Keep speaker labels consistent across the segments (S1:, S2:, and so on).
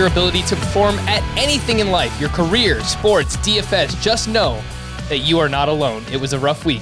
S1: your ability to perform at anything in life, your career, sports, DFS, just know that you are not alone. It was a rough week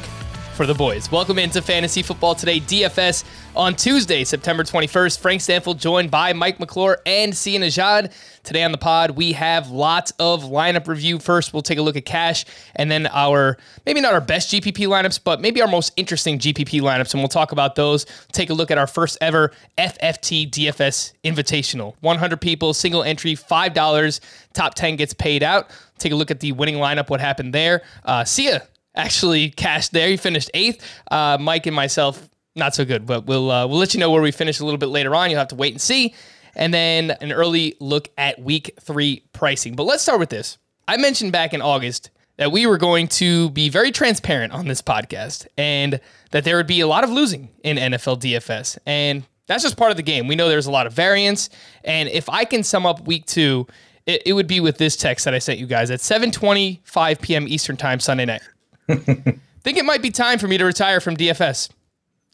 S1: for the boys. Welcome into Fantasy Football Today, DFS on Tuesday, September 21st. Frank Stampfl joined by Mike McClure and Sia Nejad. Today on the pod, we have lots of lineup review. First, we'll take a look at cash, and then our maybe not our best GPP lineups, but maybe our most interesting GPP lineups, and we'll talk about those. Take a look at our first ever FFT DFS Invitational. 100 people, single entry, $5. Top 10 gets paid out. Take a look at the winning lineup, what happened there. Uh, Sia actually cashed there. He finished eighth. Uh, Mike and myself not so good. But we'll uh, we'll let you know where we finish a little bit later on. You'll have to wait and see. And then an early look at week three pricing. But let's start with this. I mentioned back in August that we were going to be very transparent on this podcast and that there would be a lot of losing in NFL DFS. And that's just part of the game. We know there's a lot of variance. And if I can sum up week two, it, it would be with this text that I sent you guys at 7:25 p.m. Eastern Time Sunday night. Think it might be time for me to retire from DFS.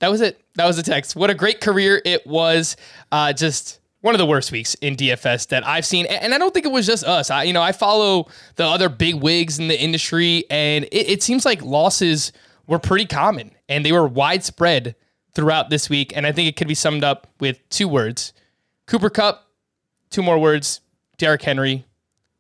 S1: That was it. That was the text. What a great career it was. Uh, just one of the worst weeks in DFS that I've seen, and I don't think it was just us. I, you know, I follow the other big wigs in the industry, and it, it seems like losses were pretty common and they were widespread throughout this week. And I think it could be summed up with two words: Cooper Kupp. Two more words: Derrick Henry,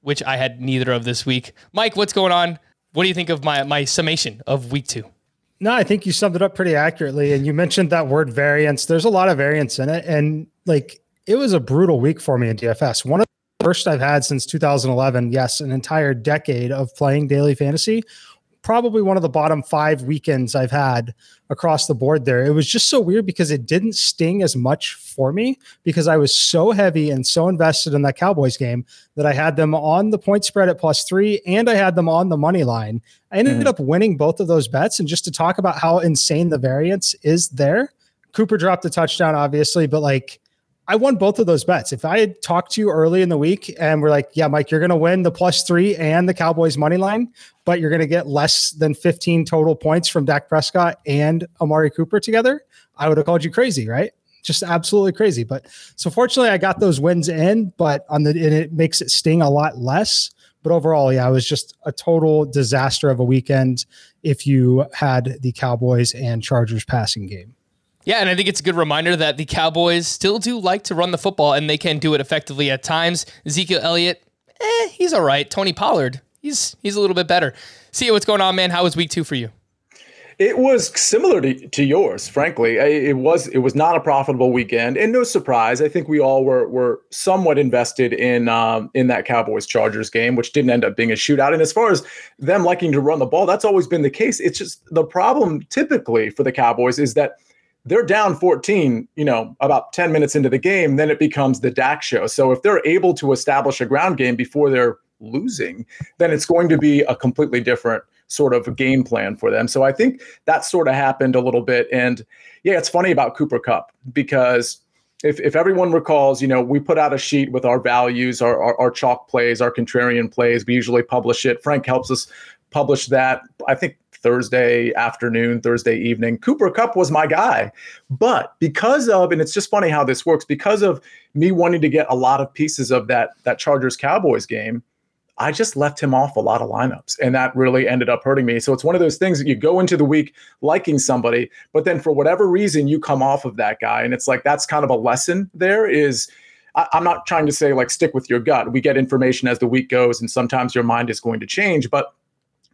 S1: which I had neither of this week. Mike, what's going on? What do you think of my my summation of week two?
S2: No, I think you summed it up pretty accurately. And you mentioned that word variance. There's a lot of variance in it. And like it was a brutal week for me in DFS. One of the worst I've had since 2011. Yes, an entire decade of playing daily fantasy probably one of the bottom five weekends I've had across the board there. It was just so weird because it didn't sting as much for me because I was so heavy and so invested in that Cowboys game that I had them on the point spread at plus three and I had them on the money line. I ended mm-hmm. up winning both of those bets. And just to talk about how insane the variance is there, Cooper dropped a touchdown, obviously, but like I won both of those bets. If I had talked to you early in the week and we're like, yeah, Mike, you're going to win the plus three and the Cowboys money line, but you're going to get less than 15 total points from Dak Prescott and Amari Cooper together, I would have called you crazy, right? Just absolutely crazy. But so fortunately, I got those wins in, but on the, and it makes it sting a lot less. But overall, yeah, it was just a total disaster of a weekend if you had the Cowboys and Chargers passing game.
S1: Yeah, and I think it's a good reminder that the Cowboys still do like to run the football, and they can do it effectively at times. Ezekiel Elliott, eh, he's all right. Tony Pollard, he's he's a little bit better. Sia what's going on, man. How was week two for you?
S3: It was similar to, to yours, frankly. It was it was not a profitable weekend, and no surprise. I think we all were were somewhat invested in um, in that Cowboys Chargers game, which didn't end up being a shootout. And as far as them liking to run the ball, that's always been the case. It's just the problem typically for the Cowboys is that they're down 14, you know, about 10 minutes into the game, then it becomes the Dak show. So if they're able to establish a ground game before they're losing, then it's going to be a completely different sort of game plan for them. So I think that sort of happened a little bit. And yeah, it's funny about Cooper Kupp because if, if everyone recalls, you know, we put out a sheet with our values, our, our, our chalk plays, our contrarian plays. We usually publish it. Frank helps us publish that. I think Thursday afternoon, Thursday evening. Cooper Kupp was my guy. But because of, and it's just funny how this works, because of me wanting to get a lot of pieces of that that Chargers Cowboys game, I just left him off a lot of lineups. And that really ended up hurting me. So it's one of those things that you go into the week liking somebody, but then for whatever reason you come off of that guy. And it's like that's kind of a lesson there is I'm not trying to say like stick with your gut. We get information as the week goes, and sometimes your mind is going to change. But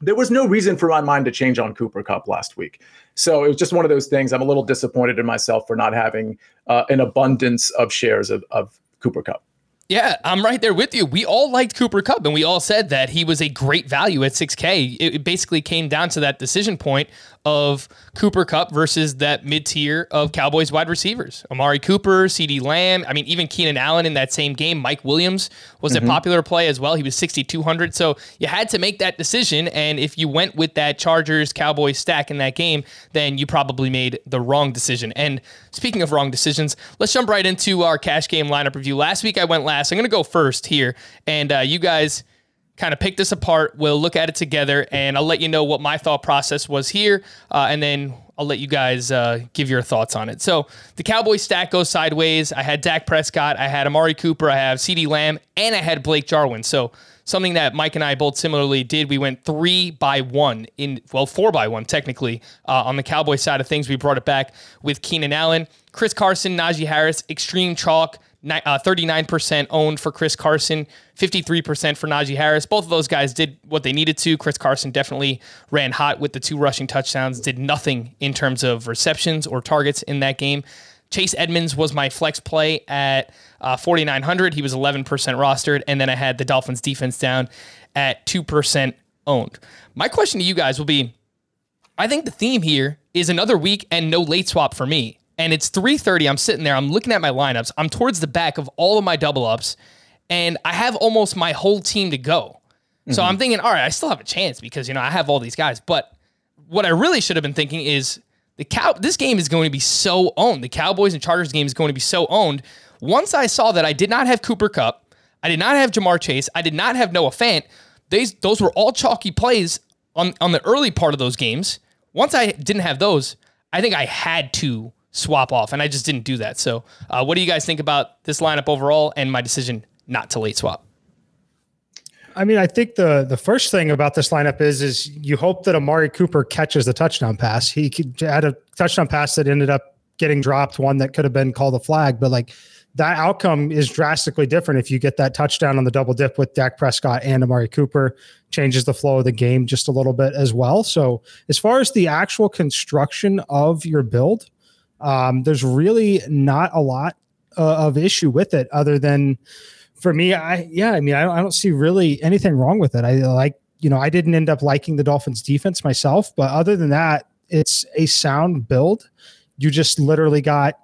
S3: there was no reason for my mind to change on Cooper Kupp last week. So it was just one of those things. I'm a little disappointed in myself for not having uh, an abundance of shares of, of Cooper Kupp.
S1: Yeah, I'm right there with you. We all liked Cooper Kupp, and we all said that he was a great value at 6K. It basically came down to that decision point of Cooper Kupp versus that mid tier of Cowboys wide receivers. Amari Cooper, CeeDee Lamb, I mean, even Keenan Allen in that same game. Mike Williams was mm-hmm. a popular play as well. He was 6,200. So you had to make that decision. And if you went with that Chargers Cowboys stack in that game, then you probably made the wrong decision. And speaking of wrong decisions, let's jump right into our cash game lineup review. Last week I went last. I'm going to go first here. And uh, you guys kind of pick this apart. We'll look at it together, and I'll let you know what my thought process was here, uh, and then I'll let you guys uh, give your thoughts on it. So the Cowboys stack goes sideways. I had Dak Prescott, I had Amari Cooper, I have CeeDee Lamb, and I had Blake Jarwin. So something that Mike and I both similarly did. We went three by one in well four by one technically uh, on the Cowboys side of things. We brought it back with Keenan Allen, Chris Carson, Najee Harris, extreme chalk. 39% uh, owned for Chris Carson, 53% for Najee Harris. Both of those guys did what they needed to. Chris Carson definitely ran hot with the two rushing touchdowns, did nothing in terms of receptions or targets in that game. Chase Edmonds was my flex play at uh, 4,900. He was 11% rostered. And then I had the Dolphins defense down at 2% owned. My question to you guys will be I think the theme here is another week and no late swap for me and it's 3:30. I'm sitting there. I'm looking at my lineups. I'm towards the back of all of my double ups, and I have almost my whole team to go. Mm-hmm. So I'm thinking, all right, I still have a chance because you know I have all these guys. But what I really should have been thinking is the cow. This game is going to be so owned. The Cowboys and Chargers game is going to be so owned. Once I saw that I did not have Cooper Kupp, I did not have Ja'Marr Chase, I did not have Noah Fant. These those were all chalky plays on on the early part of those games. Once I didn't have those, I think I had to swap off, and I just didn't do that. So, uh, what do you guys think about this lineup overall and my decision not to late swap?
S2: I mean, I think the the first thing about this lineup is is you hope that Amari Cooper catches the touchdown pass. He had a touchdown pass that ended up getting dropped, one that could have been called a flag, but like that outcome is drastically different if you get that touchdown on the double dip with Dak Prescott and Amari Cooper. Changes the flow of the game just a little bit as well. So, as far as the actual construction of your build, um, there's really not a lot uh, of issue with it other than for me i yeah i mean I don't, I don't see really anything wrong with it. I like you know i didn't end up liking the dolphins defense myself but other than that it's a sound build. You just literally got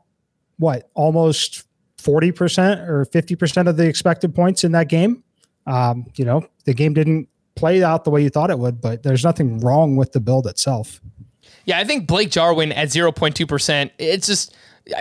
S2: what almost 40% or 50% of the expected points in that game. Um, you know the game didn't play out the way you thought it would but there's nothing wrong with the build itself
S1: yeah, I think Blake Jarwin at 0.2%, it's just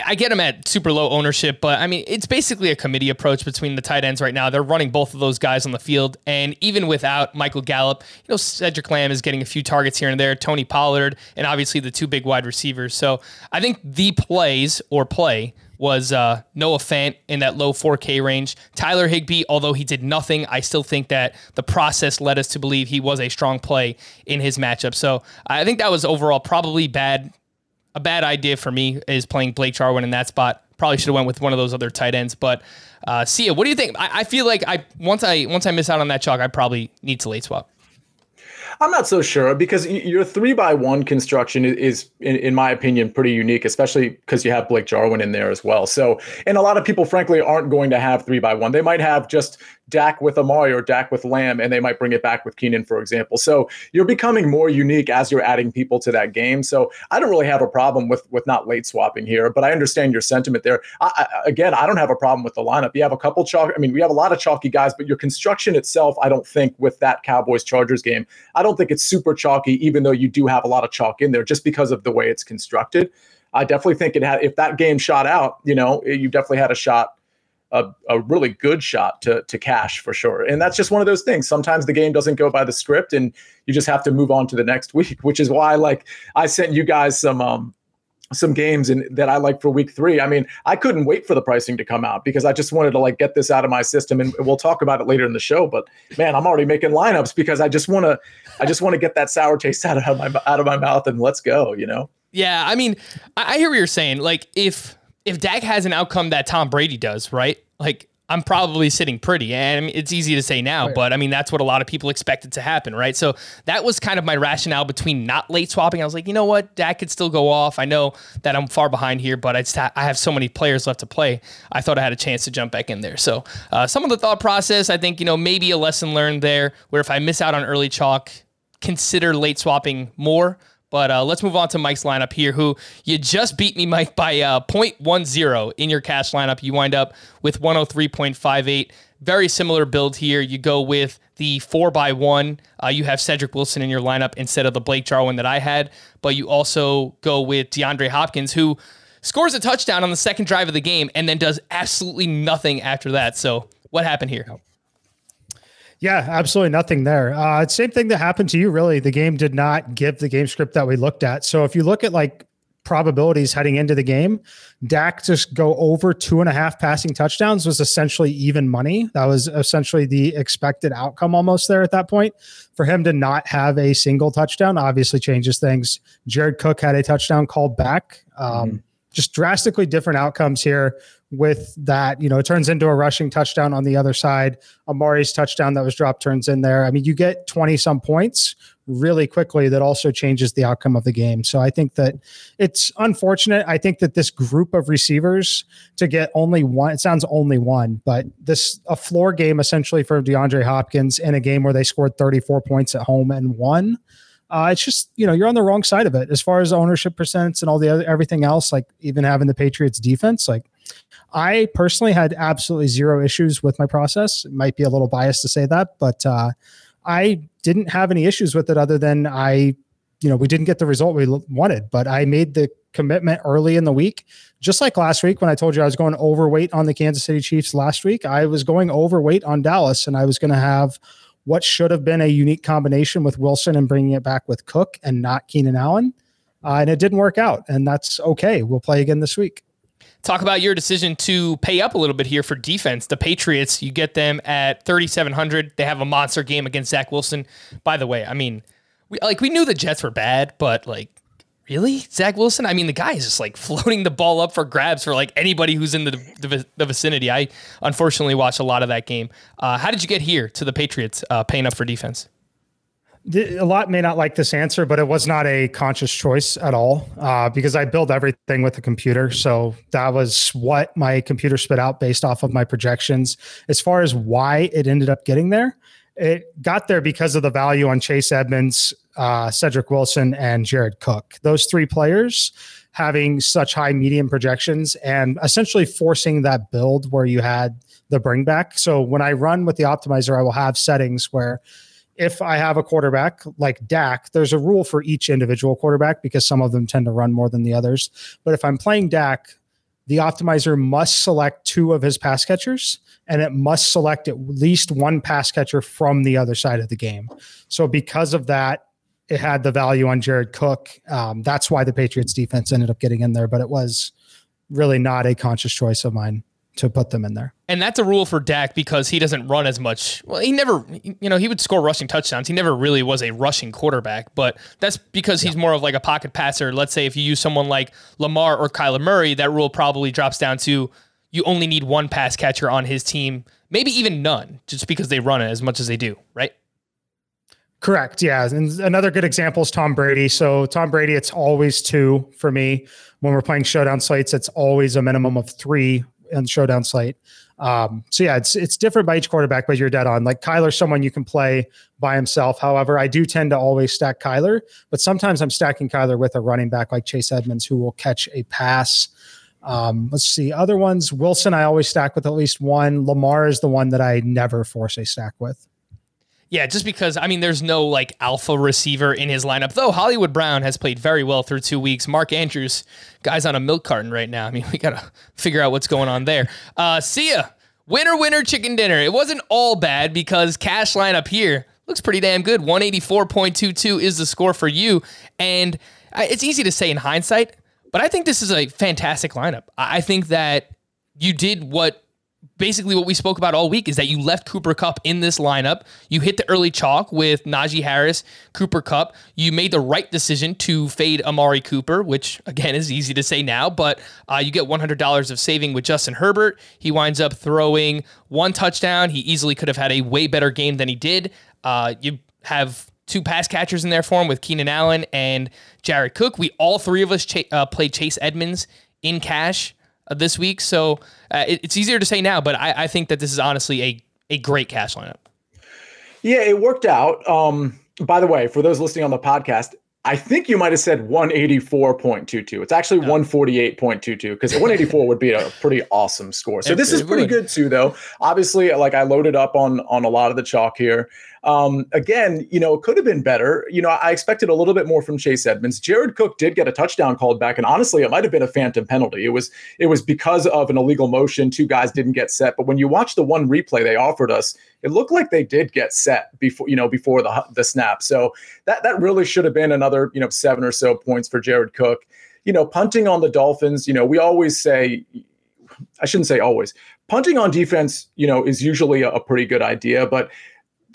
S1: I get him at super low ownership, but I mean, it's basically a committee approach between the tight ends right now. They're running both of those guys on the field. And even without Michael Gallup, you know, Cedric Lamb is getting a few targets here and there, Tony Pollard, and obviously the two big wide receivers. So I think the plays or play was uh, Noah Fant in that low 4K range. Tyler Higbee, although he did nothing, I still think that the process led us to believe he was a strong play in his matchup. So I think that was overall probably bad. A bad idea for me is playing Blake Jarwin in that spot. Probably should have went with one of those other tight ends. But uh, what do you think? I, I feel like I once I once I miss out on that chalk, I probably need to late swap.
S3: I'm not so sure because your three by one construction is, in, in my opinion, pretty unique, especially because you have Blake Jarwin in there as well. So, and a lot of people, frankly, aren't going to have three by one. They might have just Dak with Amari or Dak with Lamb, and they might bring it back with Keenan, for example. So you're becoming more unique as you're adding people to that game. So I don't really have a problem with with not late swapping here, but I understand your sentiment there. I, I, again, I don't have a problem with the lineup. You have a couple chalk. I mean, we have a lot of chalky guys, but your construction itself, I don't think with that Cowboys Chargers game, I don't think it's super chalky, even though you do have a lot of chalk in there, just because of the way it's constructed. I definitely think it had. If that game shot out, you know, you definitely had a shot a, a really good shot to to cash for sure. And that's just one of those things. Sometimes the game doesn't go by the script, and you just have to move on to the next week. Which is why, like, I sent you guys some um, some games in, that I like for week three. I mean, I couldn't wait for the pricing to come out because I just wanted to like get this out of my system, and we'll talk about it later in the show. But man, I'm already making lineups because I just want to, I just want to get that sour taste out of my out of my mouth and let's go. You know?
S1: Yeah, I mean, I hear what you're saying. Like if if Dak has an outcome that Tom Brady does, right? Like I'm probably sitting pretty. And it's easy to say now, right. but I mean, that's what a lot of people expected to happen, right? So that was kind of my rationale between not late swapping. I was like, you know what? Dak could still go off. I know that I'm far behind here, but I, just ha- I have so many players left to play. I thought I had a chance to jump back in there. So uh, some of the thought process, I think, you know, maybe a lesson learned there where if I miss out on early chalk, consider late swapping more. But uh, let's move on to Mike's lineup here, who you just beat me, Mike, by uh, 0.10 in your cash lineup. You wind up with 103.58. Very similar build here. You go with the 4x1. Uh, you have Cedric Wilson in your lineup instead of the Blake Jarwin that I had. But you also go with DeAndre Hopkins, who scores a touchdown on the second drive of the game and then does absolutely nothing after that. So what happened here?
S2: Yeah, absolutely nothing there. Uh, same thing that happened to you, really. The game did not give the game script that we looked at. So if you look at like probabilities heading into the game, Dak just go over two and a half passing touchdowns was essentially even money. That was essentially the expected outcome almost there at that point. For him to not have a single touchdown obviously changes things. Jared Cook had a touchdown called back. Um, mm-hmm. Just drastically different outcomes here with that, you know, it turns into a rushing touchdown on the other side. Amari's touchdown that was dropped turns in there. I mean, you get 20 some points really quickly that also changes the outcome of the game. So I think that it's unfortunate. I think that this group of receivers to get only one, it sounds only one, but this a floor game essentially for DeAndre Hopkins in a game where they scored 34 points at home and won. Uh, it's just you know you're on the wrong side of it as far as ownership percents and all the other everything else. Like even having the Patriots defense, like I personally had absolutely zero issues with my process. It might be a little biased to say that, but uh, I didn't have any issues with it other than I, you know, we didn't get the result we wanted, but I made the commitment early in the week. Just like last week when I told you I was going overweight on the Kansas City Chiefs last week, I was going overweight on Dallas and I was going to have what should have been a unique combination with Wilson and bringing it back with Cook and not Keenan Allen. Uh, and it didn't work out. And that's okay. We'll play again this week
S1: talk about your decision to pay up a little bit here for defense. The Patriots, you get them at 3,700. They have a monster game against Zach Wilson. By the way, I mean, we, like we knew the Jets were bad, but like, really, Zach Wilson? I mean, the guy is just like floating the ball up for grabs for like anybody who's in the the, the vicinity. I unfortunately watched a lot of that game. Uh, how did you get here to the Patriots uh, paying up for defense?
S2: A lot may not like this answer, but it was not a conscious choice at all uh, because I build everything with the computer. So that was what my computer spit out based off of my projections. As far as why it ended up getting there, it got there because of the value on Chase Edmonds, uh, Cedric Wilson, and Jared Cook. Those three players having such high medium projections and essentially forcing that build where you had the bring back. So when I run with the optimizer, I will have settings where if I have a quarterback like Dak, there's a rule for each individual quarterback because some of them tend to run more than the others. But if I'm playing Dak, the optimizer must select two of his pass catchers and it must select at least one pass catcher from the other side of the game. So because of that, it had the value on Jared Cook. Um, that's why the Patriots defense ended up getting in there, but it was really not a conscious choice of mine to put them in there.
S1: And that's a rule for Dak because he doesn't run as much. Well, he never, you know, he would score rushing touchdowns. He never really was a rushing quarterback, but that's because he's yeah. more of like a pocket passer. Let's say if you use someone like Lamar or Kyler Murray, that rule probably drops down to you only need one pass catcher on his team, maybe even none, just because they run it as much as they do, right?
S2: Correct. Yeah. And another good example is Tom Brady. So Tom Brady, it's always two for me. When we're playing showdown slates, it's always a minimum of three on showdown slate. Um, so yeah, it's it's different by each quarterback, but you're dead on. Like Kyler's someone you can play by himself. However, I do tend to always stack Kyler, but sometimes I'm stacking Kyler with a running back like Chase Edmonds who will catch a pass. Um, let's see other ones. Wilson, I always stack with at least one. Lamar is the one that I never force a stack with.
S1: Yeah, just because I mean, there's no like alpha receiver in his lineup. Though Hollywood Brown has played very well through two weeks. Mark Andrews, guy's on a milk carton right now. I mean, we gotta figure out what's going on there. Uh, Sia. Winner, winner, chicken dinner. It wasn't all bad because cash lineup here looks pretty damn good. 184.22 is the score for you, and it's easy to say in hindsight, but I think this is a fantastic lineup. I think that you did what basically what we spoke about all week is that you left Cooper Kupp in this lineup. You hit the early chalk with Najee Harris, Cooper Kupp. You made the right decision to fade Amari Cooper, which again is easy to say now, but uh, you get $100 of saving with Justin Herbert. He winds up throwing one touchdown. He easily could have had a way better game than he did. Uh, you have two pass catchers in there for him with Keenan Allen and Jared Cook. We all three of us ch- uh, played Chase Edmonds in cash this week. So uh, it, it's easier to say now, but I, I, think that this is honestly a, a great cash lineup.
S3: Yeah, it worked out. Um, by the way, for those listening on the podcast, I think you might have said 184.22. It's actually no. 148.22 because 184 would be a pretty awesome score. So this is pretty good too, though. Obviously, like I loaded up on on a lot of the chalk here. Um, again, you know, it could have been better. You know, I expected a little bit more from Chase Edmonds. Jared Cook did get a touchdown called back, and honestly, it might have been a phantom penalty. It was it was because of an illegal motion. Two guys didn't get set, but when you watch the one replay they offered us, it looked like they did get set before you know before the the snap. So that that really should have been another you know seven or so points for Jared Cook. You know, punting on the Dolphins. You know, we always say, I shouldn't say always. Punting on defense, you know, is usually a, a pretty good idea, but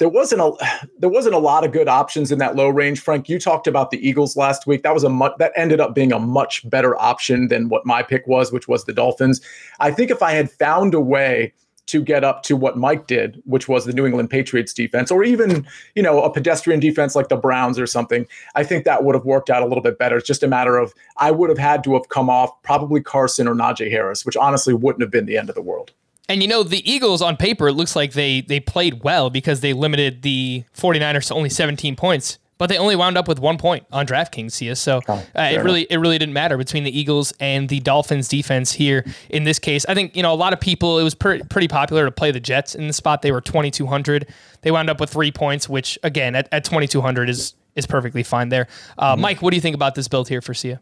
S3: there wasn't a there wasn't a lot of good options in that low range. Frank, you talked about the Eagles last week. That was a that ended up being a much better option than what my pick was, which was the Dolphins. I think if I had found a way to get up to what Mike did, which was the New England Patriots defense, or even, you know, a pedestrian defense like the Browns or something, I think that would have worked out a little bit better. It's just a matter of I would have had to have come off probably Carson or Najee Harris, which honestly wouldn't have been the end of the world.
S1: And you know, the Eagles on paper, it looks like they they played well because they limited the 49ers to only 17 points. But they only wound up with one point on DraftKings, Sia. So uh, it really it really didn't matter between the Eagles and the Dolphins defense here in this case. I think you know a lot of people. It was pretty pretty popular to play the Jets in the spot. They were 2200. They wound up with three points, which again at, at 2200 is is perfectly fine there. Uh, mm-hmm. Mike, what do you think about this build here for Sia?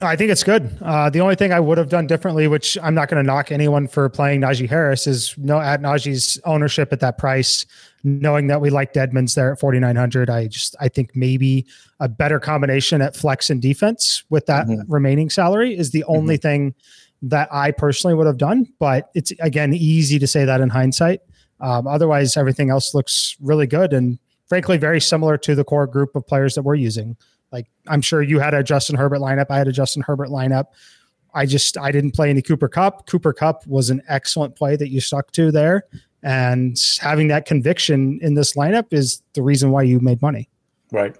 S2: I think it's good. Uh, the only thing I would have done differently, which I'm not going to knock anyone for playing Najee Harris, is no at Najee's ownership at that price, knowing that we liked Edmonds there at 4,900. I just I think maybe a better combination at flex and defense with that mm-hmm. remaining salary is the mm-hmm. only thing that I personally would have done. But it's again easy to say that in hindsight. Um, otherwise, everything else looks really good and frankly very similar to the core group of players that we're using. Like I'm sure you had a Justin Herbert lineup. I had a Justin Herbert lineup. I just I didn't play any Cooper Kupp. Cooper Kupp was an excellent play that you stuck to there. And having that conviction in this lineup is the reason why you made money.
S3: Right.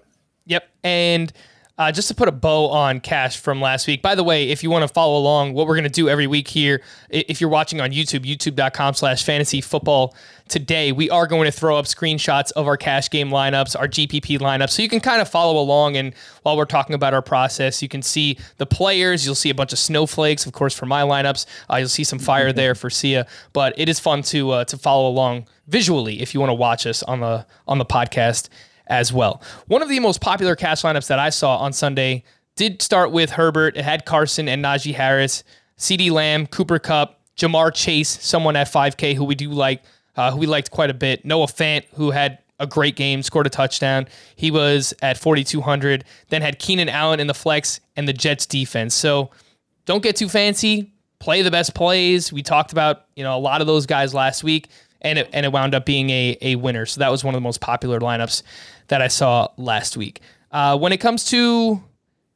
S1: Yep. And uh, just to put a bow on cash from last week. By the way, if you want to follow along, what we're going to do every week here, if you're watching on YouTube, youtube.com slash fantasy football today, we are going to throw up screenshots of our cash game lineups, our GPP lineups. So you can kind of follow along. And while we're talking about our process, you can see the players. You'll see a bunch of snowflakes, of course, for my lineups. Uh, you'll see some fire mm-hmm. there for Sia. But it is fun to uh, to follow along visually if you want to watch us on the on the podcast as well. One of the most popular cash lineups that I saw on Sunday did start with Herbert. It had Carson and Najee Harris, CeeDee Lamb, Cooper Kupp, Ja'Marr Chase, someone at 5K who we do like, uh, who we liked quite a bit. Noah Fant, who had a great game, scored a touchdown. He was at 4,200. Then had Keenan Allen in the flex and the Jets defense. So don't get too fancy. Play the best plays. We talked about you know a lot of those guys last week, and it and it wound up being a a winner. So that was one of the most popular lineups that I saw last week. Uh, when it comes to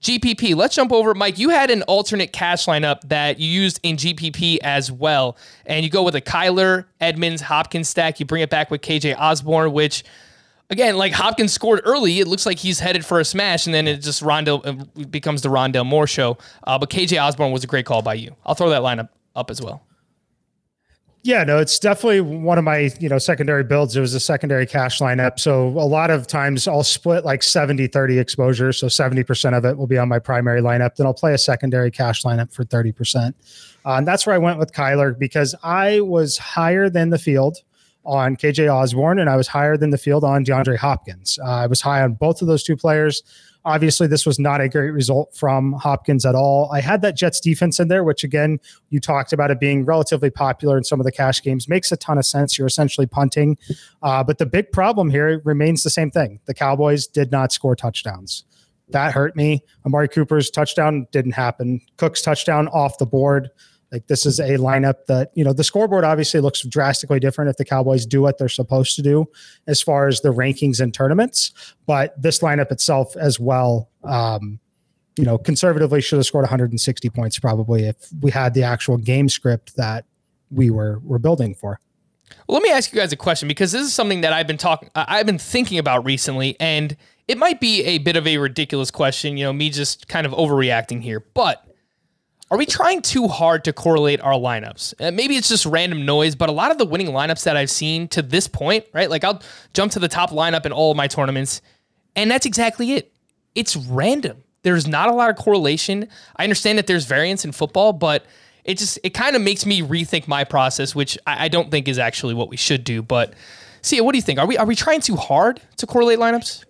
S1: GPP, let's jump over. Mike, you had an alternate cash lineup that you used in GPP as well. And you go with a Kyler, Edmonds, Hopkins stack. You bring it back with KJ Osborn, which, again, like Hopkins scored early. It looks like he's headed for a smash, and then it just Rondale it becomes the Rondale Moore show. Uh, but KJ Osborn was a great call by you. I'll throw that lineup up as well.
S2: Yeah, no, it's definitely one of my, you know, secondary builds. It was a secondary cash lineup. So a lot of times I'll split like 70, 30 exposure. So 70% of it will be on my primary lineup. Then I'll play a secondary cash lineup for 30%. Uh, and that's where I went with Kyler because I was higher than the field on KJ Osborn and I was higher than the field on DeAndre Hopkins. Uh, I was high on both of those two players. Obviously, this was not a great result from Hopkins at all. I had that Jets defense in there, which again, you talked about it being relatively popular in some of the cash games. Makes a ton of sense. You're essentially punting. Uh, but the big problem here remains the same thing the Cowboys did not score touchdowns. That hurt me. Amari Cooper's touchdown didn't happen. Cook's touchdown off the board. Like this is a lineup that, you know, the scoreboard obviously looks drastically different if the Cowboys do what they're supposed to do as far as the rankings and tournaments. But this lineup itself as well, um, you know, conservatively should have scored 160 points probably if we had the actual game script that we were were building for.
S1: Well, let me ask you guys a question because this is something that I've been talking, I've been thinking about recently, and it might be a bit of a ridiculous question. You know, me just kind of overreacting here, but are we trying too hard to correlate our lineups? Uh, maybe it's just random noise, but a lot of the winning lineups that I've seen to this point, right? Like I'll jump to the top lineup in all of my tournaments, and that's exactly it. It's random. There's not a lot of correlation. I understand that there's variance in football, but it just it kind of makes me rethink my process, which I, I don't think is actually what we should do. But Sia, what do you think? Are we are we trying too hard to correlate lineups?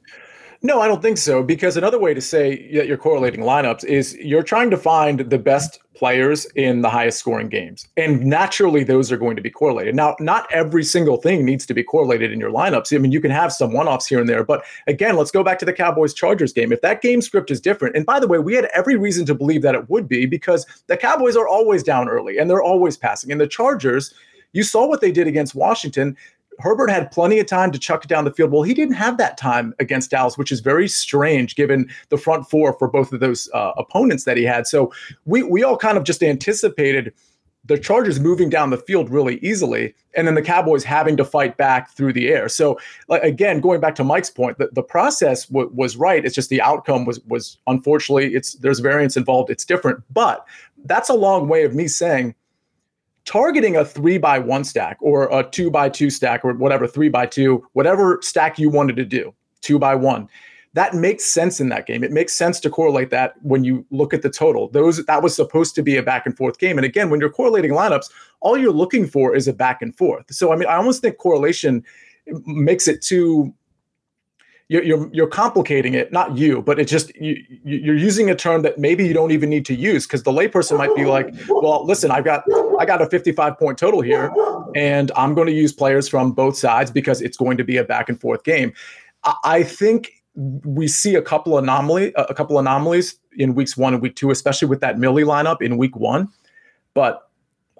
S3: No, I don't think so. Because another way to say that you're correlating lineups is you're trying to find the best players in the highest scoring games. And naturally, those are going to be correlated. Now, not every single thing needs to be correlated in your lineups. I mean, you can have some one offs here and there. But again, let's go back to the Cowboys Chargers game. If that game script is different, and by the way, we had every reason to believe that it would be because the Cowboys are always down early and they're always passing. And the Chargers, you saw what they did against Washington. Herbert had plenty of time to chuck it down the field. Well, he didn't have that time against Dallas, which is very strange given the front four for both of those uh, opponents that he had. So we we all kind of just anticipated the Chargers moving down the field really easily, and then the Cowboys having to fight back through the air. So, like, again, going back to Mike's point, the, the process w- was right. It's just the outcome was was unfortunately it's there's variance involved. It's different, but that's a long way of me saying targeting a three by one stack or a two by two stack or whatever, three by two, whatever stack you wanted to do, two by one. That makes sense in that game. It makes sense to correlate that when you look at the total. Those that was supposed to be a back and forth game. And again, when you're correlating lineups, all you're looking for is a back and forth. So I mean, I almost think correlation makes it too you're, you're, you're complicating it, not you, but it just you, you're using a term that maybe you don't even need to use because the layperson might be like, well, listen, I've got I got a 55 point total here, and I'm going to use players from both sides because it's going to be a back and forth game. I, I think we see a couple anomaly a couple anomalies in weeks one and week two, especially with that Millie lineup in week one, but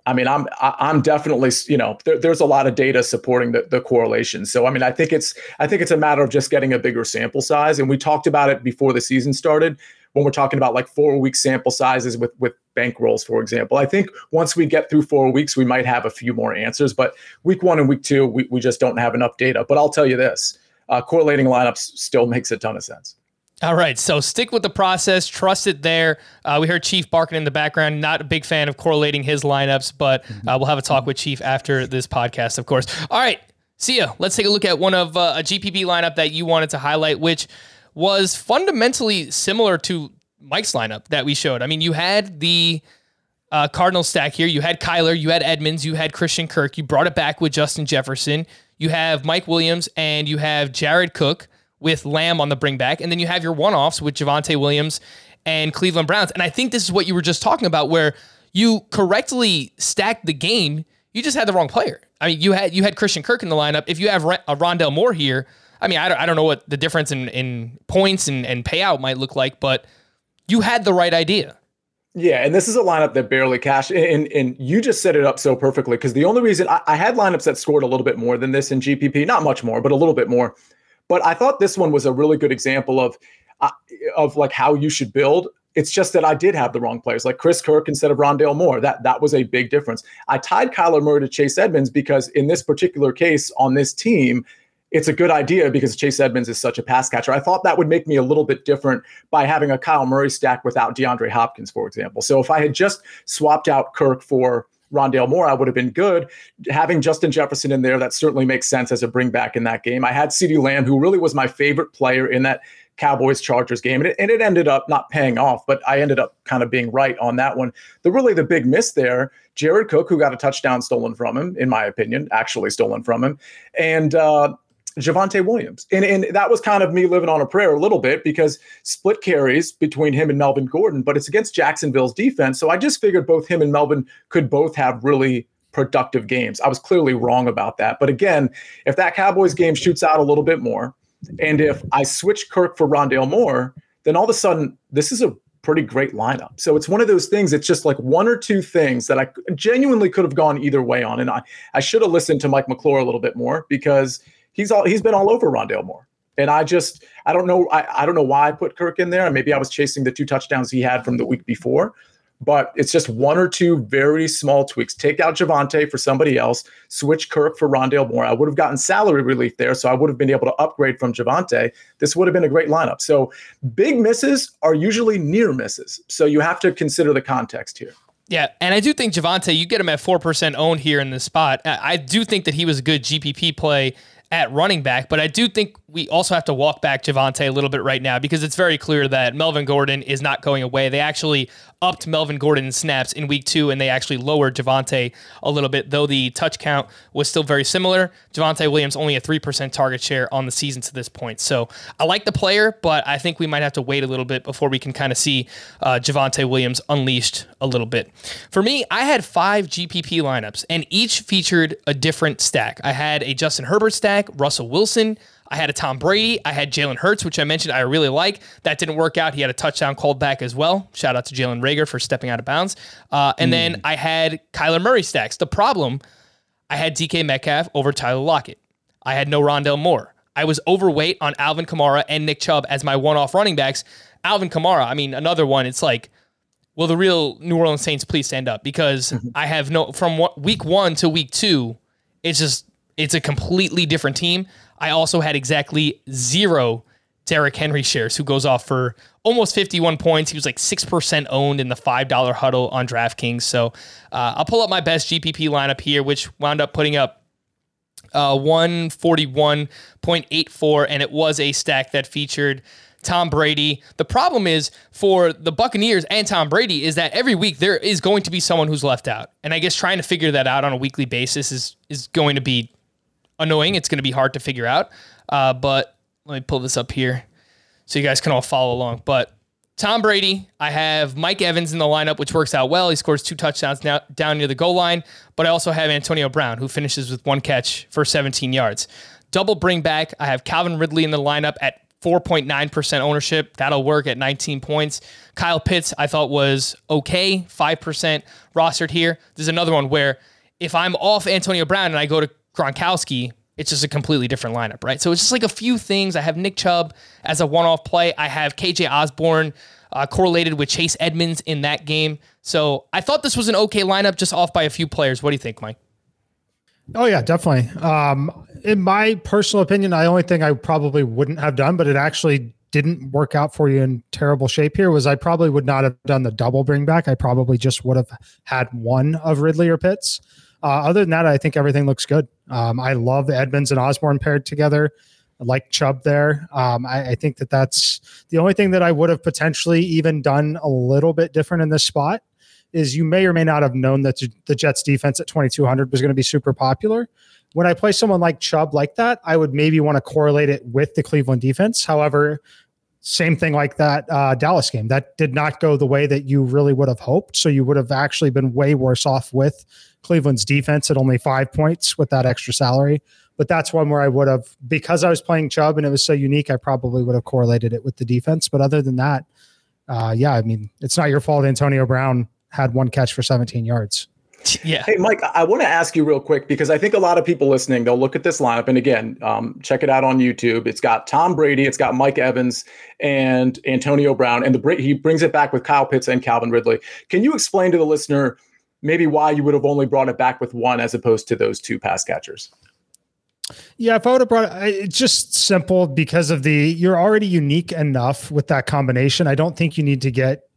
S3: I mean, I'm I'm definitely you know there, there's a lot of data supporting the, the correlation. So I mean, I think it's I think it's a matter of just getting a bigger sample size. And we talked about it before the season started when we're talking about like four week sample sizes with with bank rolls, for example. I think once we get through four weeks, we might have a few more answers. But week one and week two, we, we just don't have enough data. But I'll tell you this: uh, correlating lineups still makes a ton of sense.
S1: All right, so stick with the process, trust it there. Uh, we heard Chief barking in the background. Not a big fan of correlating his lineups, but uh, we'll have a talk with Chief after this podcast, of course. All right, Sia. Let's take a look at one of uh, a GPP lineup that you wanted to highlight, which was fundamentally similar to Mike's lineup that we showed. I mean, you had the uh, Cardinal stack here. You had Kyler, you had Edmonds, you had Christian Kirk. You brought it back with Justin Jefferson. You have Mike Williams and you have Jared Cook with Lamb on the bring back. And then you have your one offs with Javonte Williams and Cleveland Browns. And I think this is what you were just talking about, where you correctly stacked the game. You just had the wrong player. I mean, you had you had Christian Kirk in the lineup. If you have a Rondale Moore here, I mean, I don't, I don't know what the difference in, in points and, and payout might look like, but you had the right idea.
S3: Yeah, and this is a lineup that barely cashed. And, and you just set it up so perfectly because the only reason I, I, had lineups that scored a little bit more than this in GPP, not much more, but a little bit more. But I thought this one was a really good example of uh, of like how you should build. It's just that I did have the wrong players, like Chris Kirk instead of Rondale Moore. That that was a big difference. I tied Kyler Murray to Chase Edmonds because in this particular case on this team, it's a good idea because Chase Edmonds is such a pass catcher. I thought that would make me a little bit different by having a Kyle Murray stack without DeAndre Hopkins, for example. So if I had just swapped out Kirk for Rondale Moore, I would have been good. Having Justin Jefferson in there, that certainly makes sense as a bring back in that game. I had CeeDee Lamb, who really was my favorite player in that Cowboys Chargers game. And it, and it ended up not paying off, but I ended up kind of being right on that one. The really the big miss there, Jared Cook, who got a touchdown stolen from him, in my opinion, actually stolen from him. And uh, Javonte Williams. And, and that was kind of me living on a prayer a little bit because split carries between him and Melvin Gordon, but it's against Jacksonville's defense. So I just figured both him and Melvin could both have really productive games. I was clearly wrong about that. But again, if that Cowboys game shoots out a little bit more, and if I switch Kirk for Rondale Moore, then all of a sudden this is a pretty great lineup. So it's one of those things. It's just like one or two things that I genuinely could have gone either way on. And I, I should have listened to Mike McClure a little bit more because – he's all he's been all over Rondale Moore. And I just I don't know I, I don't know why I put Kirk in there. Maybe I was chasing the two touchdowns he had from the week before. But it's just one or two very small tweaks. Take out Javonte for somebody else, switch Kirk for Rondale Moore. I would have gotten salary relief there, so I would have been able to upgrade from Javonte. This would have been a great lineup. So big misses are usually near misses. So you have to consider the context here.
S1: Yeah, and I do think Javonte, you get him at 4% owned here in this spot. I do think that he was a good GPP play at running back. But I do think we also have to walk back Javonte a little bit right now because it's very clear that Melvin Gordon is not going away. They actually upped Melvin Gordon's snaps in week two, and they actually lowered Javonte a little bit, though the touch count was still very similar. Javonte Williams only a 3% target share on the season to this point. So I like the player, but I think we might have to wait a little bit before we can kind of see uh, Javonte Williams unleashed a little bit. For me, I had five GPP lineups, and each featured a different stack. I had a Justin Herbert stack, Russell Wilson, I had a Tom Brady. I had Jalen Hurts, which I mentioned I really like. That didn't work out. He had a touchdown called back as well. Shout out to Jalen Reagor for stepping out of bounds. Uh, and mm. then. I had Kyler Murray stacks. The problem, I had DK Metcalf over Tyler Lockett. I had no Rondale Moore. I was overweight on Alvin Kamara and Nick Chubb as my one-off running backs. Alvin Kamara, I mean, another one. It's like, will the real New Orleans Saints please stand up? Because I have no from week one to week two, it's just it's a completely different team. I also had exactly zero Derrick Henry shares, who goes off for almost 51 points. He was like 6% owned in the $5 huddle on DraftKings. So uh, I'll pull up my best GPP lineup here, which wound up putting up uh, 141.84, and it was a stack that featured Tom Brady. The problem is for the Buccaneers and Tom Brady is that every week there is going to be someone who's left out. And I guess trying to figure that out on a weekly basis is is going to be annoying. It's going to be hard to figure out. Uh, but let me pull this up here so you guys can all follow along. But Tom Brady, I have Mike Evans in the lineup, which works out well. He scores two touchdowns now, down near the goal line. But I also have Antonio Brown, who finishes with one catch for 17 yards. Double bring back. I have Calvin Ridley in the lineup at 4.9% ownership. That'll work at 19 points. Kyle Pitts, I thought was okay, 5% rostered here. There's another one where if I'm off Antonio Brown and I go to Gronkowski, it's just a completely different lineup, right? So it's just like a few things. I have Nick Chubb as a one off play. I have KJ Osborn. uh, correlated with Chase Edmonds in that game. So I thought this was an okay lineup, just off by a few players. What do you think, Mike?
S2: Oh yeah, definitely. Um, in my personal opinion, the only thing I probably wouldn't have done, but it actually didn't work out for you in terrible shape here, was I probably would not have done the double bring back. I probably just would have had one of Ridley or Pitts. Uh, other than that, I think everything looks good. Um, I love Edmonds and Osborn paired together. I like Chubb there. Um, I, I, think that that's the only thing that I would have potentially even done a little bit different in this spot is you may or may not have known that the Jets defense at 2200 was going to be super popular. When I play someone like Chubb like that, I would maybe want to correlate it with the Cleveland defense. However, same thing like that uh, Dallas game. That did not go the way that you really would have hoped. So you would have actually been way worse off with Cleveland's defense at only five points with that extra salary. But that's one where I would have, because I was playing Chubb and it was so unique, I probably would have correlated it with the defense. But other than that, uh, yeah, I mean, it's not your fault. Antonio Brown had one catch for 17 yards.
S3: Yeah. Hey, Mike, I want to ask you real quick because I think a lot of people listening, they'll look at this lineup. And again, um, check it out on YouTube. It's got Tom Brady, it's got Mike Evans and Antonio Brown, and the he brings it back with Kyle Pitts and Calvin Ridley. Can you explain to the listener maybe why you would have only brought it back with one as opposed to those two pass catchers?
S2: Yeah, if I would have brought it, it's just simple because of the you're already unique enough with that combination. I don't think you need to get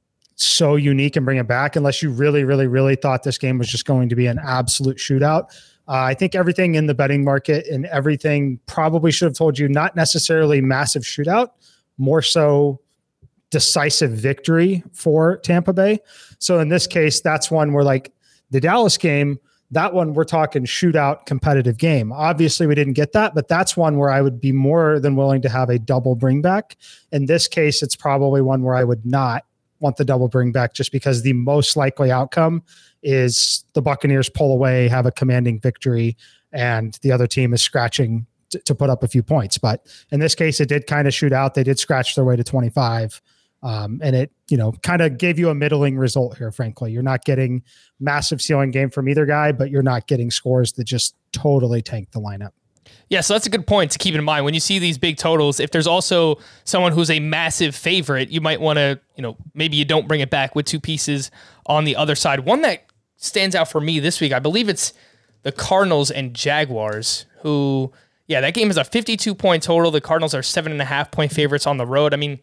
S2: so unique and bring it back unless you really, really, really thought this game was just going to be an absolute shootout. Uh, I think everything in the betting market and everything probably should have told you not necessarily massive shootout, more so decisive victory for Tampa Bay. So in this case, that's one where like the Dallas game, that one we're talking shootout competitive game. Obviously, we didn't get that, but that's one where I would be more than willing to have a double bring back. In this case, it's probably one where I would not want the double bring back just because the most likely outcome is the Buccaneers pull away, have a commanding victory, and the other team is scratching t- to put up a few points. But in this case, it did kind of shoot out. They did scratch their way to 25. Um, and it, you know, kind of gave you a middling result here, frankly. You're not getting massive ceiling game from either guy, but you're not getting scores that just totally tank the lineup.
S1: Yeah, so that's a good point to keep in mind when you see these big totals. If there's also someone who's a massive favorite, you might want to, you know, maybe you don't bring it back with two pieces on the other side. One that stands out for me this week, I believe it's the Cardinals and Jaguars, who, yeah, that game is a 52 point total. The Cardinals are seven and a half point favorites on the road. I mean,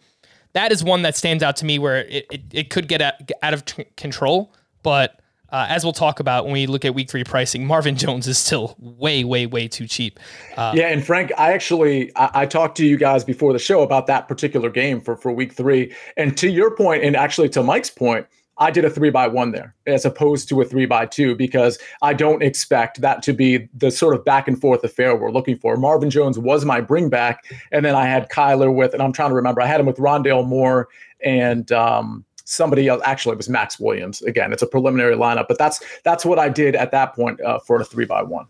S1: that is one that stands out to me where it, it, it could get out, of t- control, but uh, as we'll talk about when we look at week three pricing, Marvin Jones is still way, way, way too cheap.
S3: Uh, yeah, and Frank, I actually I, I, talked to you guys before the show about that particular game for for week three, and to your point, and actually to Mike's point, I did a three by one there as opposed to a three by two because I don't expect that to be the sort of back and forth affair we're looking for. Marvin Jones was my bring back, and then I had Kyler with, and I'm trying to remember, I had him with Rondale Moore and um, somebody else. Actually, it was Maxx Williams. Again, it's a preliminary lineup, but that's that's what I did at that point uh, for a three by one.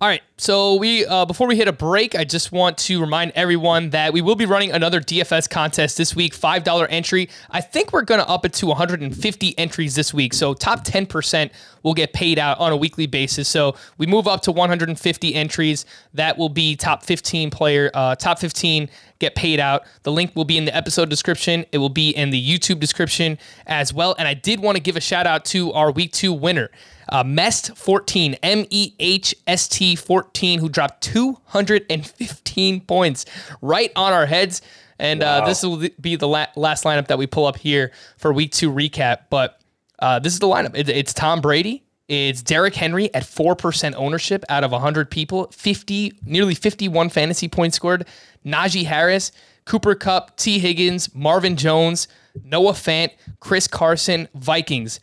S1: All right. So we uh, before we hit a break, I just want to remind everyone that we will be running another DFS contest this week. Five dollar entry. I think we're going to up it to 150 entries this week. So top 10 percent will get paid out on a weekly basis. So we move up to 150 entries. That will be top 15 player. Uh, top 15 get paid out. The link will be in the episode description. It will be in the YouTube description as well. And I did want to give a shout out to our week two winner. Uh, Mest 14, M E H S T 14, who dropped 215 points right on our heads. And wow. uh, this will be the la- last lineup that we pull up here for week two recap. But uh, this is the lineup it, it's Tom Brady, it's Derrick Henry at 4% ownership out of 100 people, 50, nearly 51 fantasy points scored. Najee Harris, Cooper Kupp, T. Higgins, Marvin Jones, Noah Fant, Chris Carson, Vikings.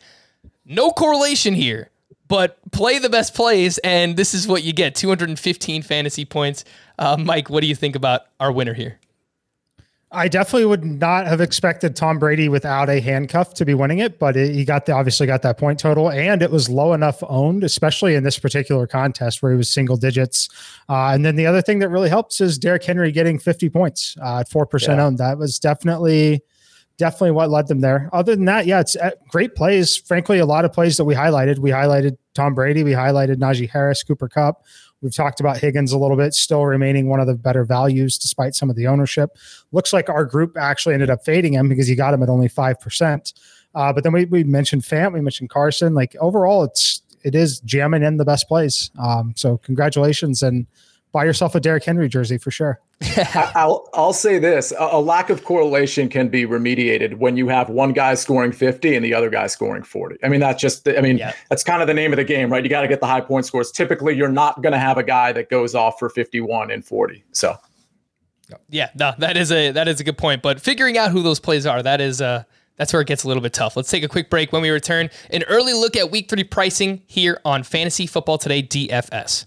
S1: No correlation here but play the best plays, and this is what you get 215 fantasy points. Uh, Mike, what do you think about our winner here?
S2: I definitely would not have expected Tom Brady without a handcuff to be winning it, but it, he got the obviously got that point total, and it was low enough owned, especially in this particular contest where he was single digits. Uh, and then the other thing that really helps is Derrick Henry getting 50 points uh, at four yeah. percent owned. That was definitely definitely what led them there. Other than that, yeah, it's uh, great plays. Frankly, a lot of plays that we highlighted. We highlighted Tom Brady. We highlighted Najee Harris, Cooper Kupp. We've talked about Higgins a little bit, still remaining one of the better values despite some of the ownership. Looks like our group actually ended up fading him because he got him at only 5%. Uh, but then we, we mentioned Fant, we mentioned Carson. Like overall, it's it is jamming in the best plays. Um, so congratulations and buy yourself a Derrick Henry jersey for sure.
S3: I'll I'll say this: a, a, lack of correlation can be remediated when you have one guy scoring fifty and the other guy scoring forty. I mean, that's just I mean yeah. that's kind of the name of the game, right? You got to get the high point scores. Typically, you're not going to have a guy that goes off for fifty one and forty. So.
S1: Yeah, no, that is a that is a good point. But figuring out who those plays are, that is uh that's where it gets a little bit tough. Let's take a quick break. When we return, an early look at week three pricing here on Fantasy Football Today DFS.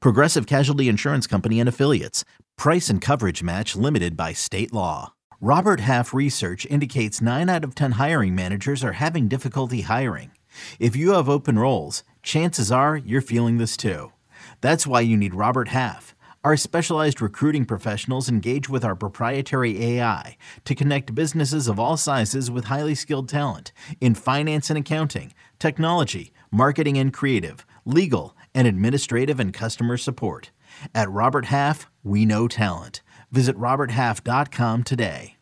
S4: Progressive Casualty Insurance Company and Affiliates. Price and coverage match limited by state law. Robert Half research indicates 9 out of 10 hiring managers are having difficulty hiring. If you have open roles, chances are you're feeling this too. That's why you need Robert Half. Our specialized recruiting professionals engage with our proprietary AI to connect businesses of all sizes with highly skilled talent in finance and accounting, technology, marketing and creative, legal, and administrative and customer support. At Robert Half, we know talent. Visit RobertHalf.com today.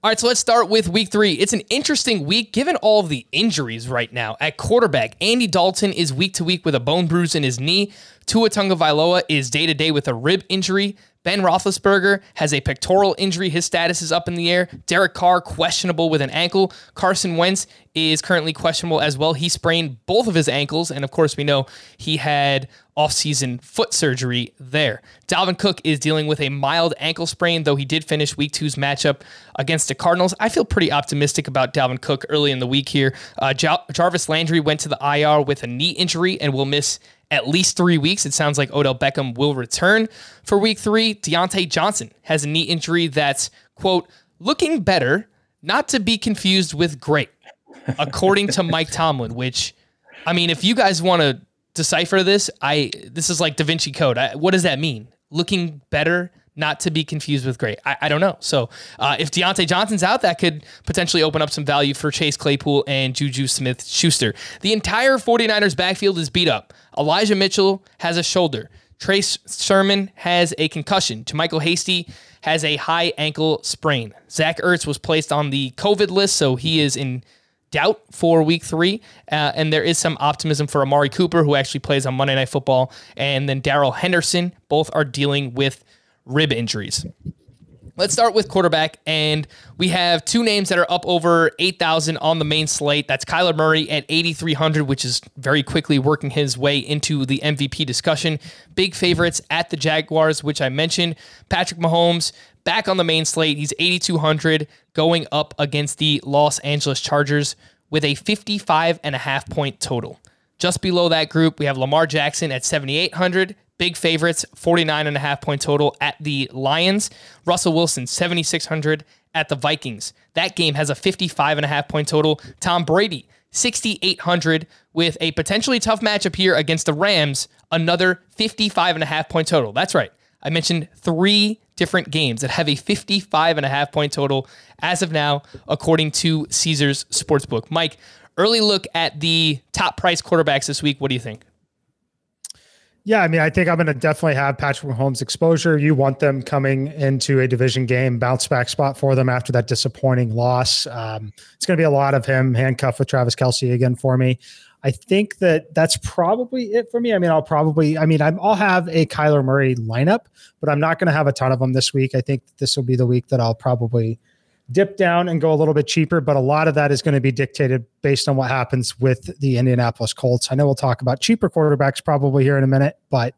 S1: All right, so let's start with week three. It's an interesting week given all of the injuries right now. At quarterback, Andy Dalton is week to week with a bone bruise in his knee. Tua Tagovailoa is day to day with a rib injury. Ben Roethlisberger has a pectoral injury. His status is up in the air. Derek Carr, questionable with an ankle. Carson Wentz is currently questionable as well. He sprained both of his ankles. And of course, we know he had offseason foot surgery there. Dalvin Cook is dealing with a mild ankle sprain, though he did finish week two's matchup against the Cardinals. I feel pretty optimistic about Dalvin Cook early in the week here. Uh, Jarvis Landry went to the IR with a knee injury and will miss at least three weeks. It sounds like Odell Beckham will return for week three. Diontae Johnson has a knee injury that's, quote, looking better, not to be confused with great, according to Mike Tomlin, which, I mean, if you guys want to decipher this, I this is like Da Vinci Code. I, what does that mean? Looking better, not to be confused with great. I, I don't know. So uh, if Diontae Johnson's out, that could potentially open up some value for Chase Claypool and Juju Smith Schuster. The entire 49ers backfield is beat up. Elijah Mitchell has a shoulder. Trey Sermon has a concussion. JaMycal Hasty has a high ankle sprain. Zach Ertz was placed on the COVID list, so he is in doubt for week three. Uh, and there is some optimism for Amari Cooper, who actually plays on Monday Night Football, and then Darrell Henderson. Both are dealing with rib injuries. Let's start with quarterback, and we have two names that are up over 8,000 on the main slate. That's Kyler Murray at 8,300, which is very quickly working his way into the MVP discussion. Big favorites at the Jaguars, which I mentioned. Patrick Mahomes back on the main slate. He's 8,200 going up against the Los Angeles Chargers with a 55 and a half point total. Just below that group, we have Lamar Jackson at 7,800. Big favorites, 49 and a half point total at the Lions. Russell Wilson, 7,600 at the Vikings. That game has a 55 and a half point total. Tom Brady, 6,800 with a potentially tough matchup here against the Rams, another 55 and a half point total. That's right. I mentioned three different games that have a 55 and a half point total as of now, according to Caesars Sportsbook. Mike, early look at the top price quarterbacks this week. What do you think?
S2: Yeah, I mean, I think I'm going to definitely have Patrick Mahomes exposure. You want them coming into a division game, bounce back spot for them after that disappointing loss. Um, it's going to be a lot of him handcuffed with Travis Kelce again for me. I think that that's probably it for me. I mean, I'll probably, I mean, i will have a Kyler Murray lineup, but I'm not going to have a ton of them this week. I think this will be the week that I'll probably dip down and go a little bit cheaper, but a lot of that is going to be dictated based on what happens with the Indianapolis Colts. I know we'll talk about cheaper quarterbacks probably here in a minute, but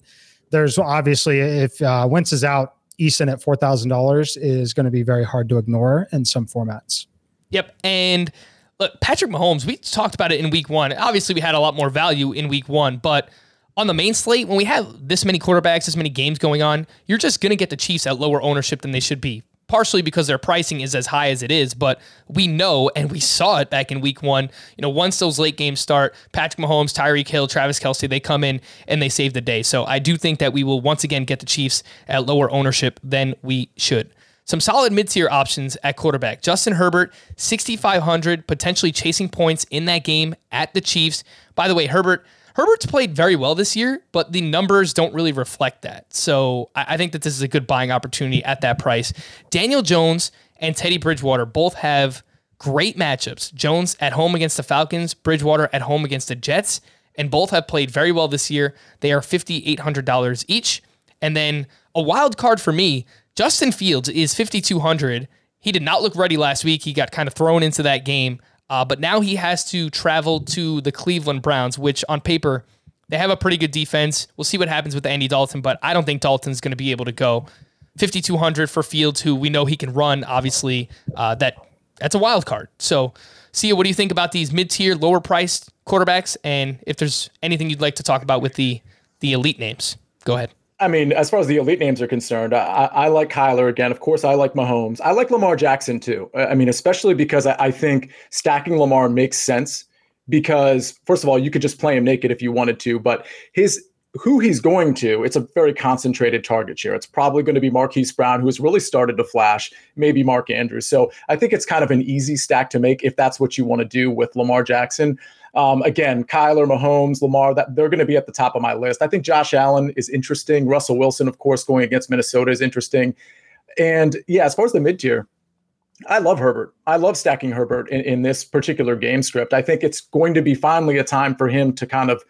S2: there's obviously if uh, Wentz is out, Eason at four thousand dollars is going to be very hard to ignore in some formats.
S1: Yep, and look, Patrick Mahomes. We talked about it in Week One. Obviously, we had a lot more value in Week One, but on the main slate, when we have this many quarterbacks, this many games going on, you're just going to get the Chiefs at lower ownership than they should be partially because their pricing is as high as it is, but we know and we saw it back in week one. You know, once those late games start, Patrick Mahomes, Tyreek Hill, Travis Kelce, they come in and they save the day. So I do think that we will once again get the Chiefs at lower ownership than we should. Some solid mid tier options at quarterback. Justin Herbert, 6,500, potentially chasing points in that game at the Chiefs. By the way, Herbert Herbert's played very well this year, but the numbers don't really reflect that. So I, think that this is a good buying opportunity at that price. Daniel Jones and Teddy Bridgewater both have great matchups. Jones at home against the Falcons, Bridgewater at home against the Jets, and both have played very well this year. They are $5,800 each. And then a wild card for me, Justin Fields is 5,200. He did not look ready last week. He got kind of thrown into that game. Uh, but now he has to travel to the Cleveland Browns, which on paper, they have a pretty good defense. We'll see what happens with Andy Dalton, but I don't think Dalton's going to be able to go 5200 for Fields, who we know he can run. Obviously, uh, that that's a wild card. So, Sia, what do you think about these mid-tier, lower-priced quarterbacks? And if there's anything you'd like to talk about with the the elite names, go ahead.
S3: I mean, as far as the elite names are concerned, I, I, like Kyler again. Of course, I like Mahomes. I like Lamar Jackson too. I mean, especially because I, I think stacking Lamar makes sense because, first of all, you could just play him naked if you wanted to, but his who he's going to, it's a very concentrated target share. It's probably going to be Marquise Brown, who has really started to flash, maybe Mark Andrews. So I think it's kind of an easy stack to make if that's what you want to do with Lamar Jackson. Um, again, Kyler, Mahomes, Lamar, that they're going to be at the top of my list. I think Josh Allen is interesting. Russell Wilson, of course, going against Minnesota is interesting. And yeah, as far as the mid tier, I love Herbert. I love stacking Herbert in, in this particular game script. I think it's going to be finally a time for him to kind of,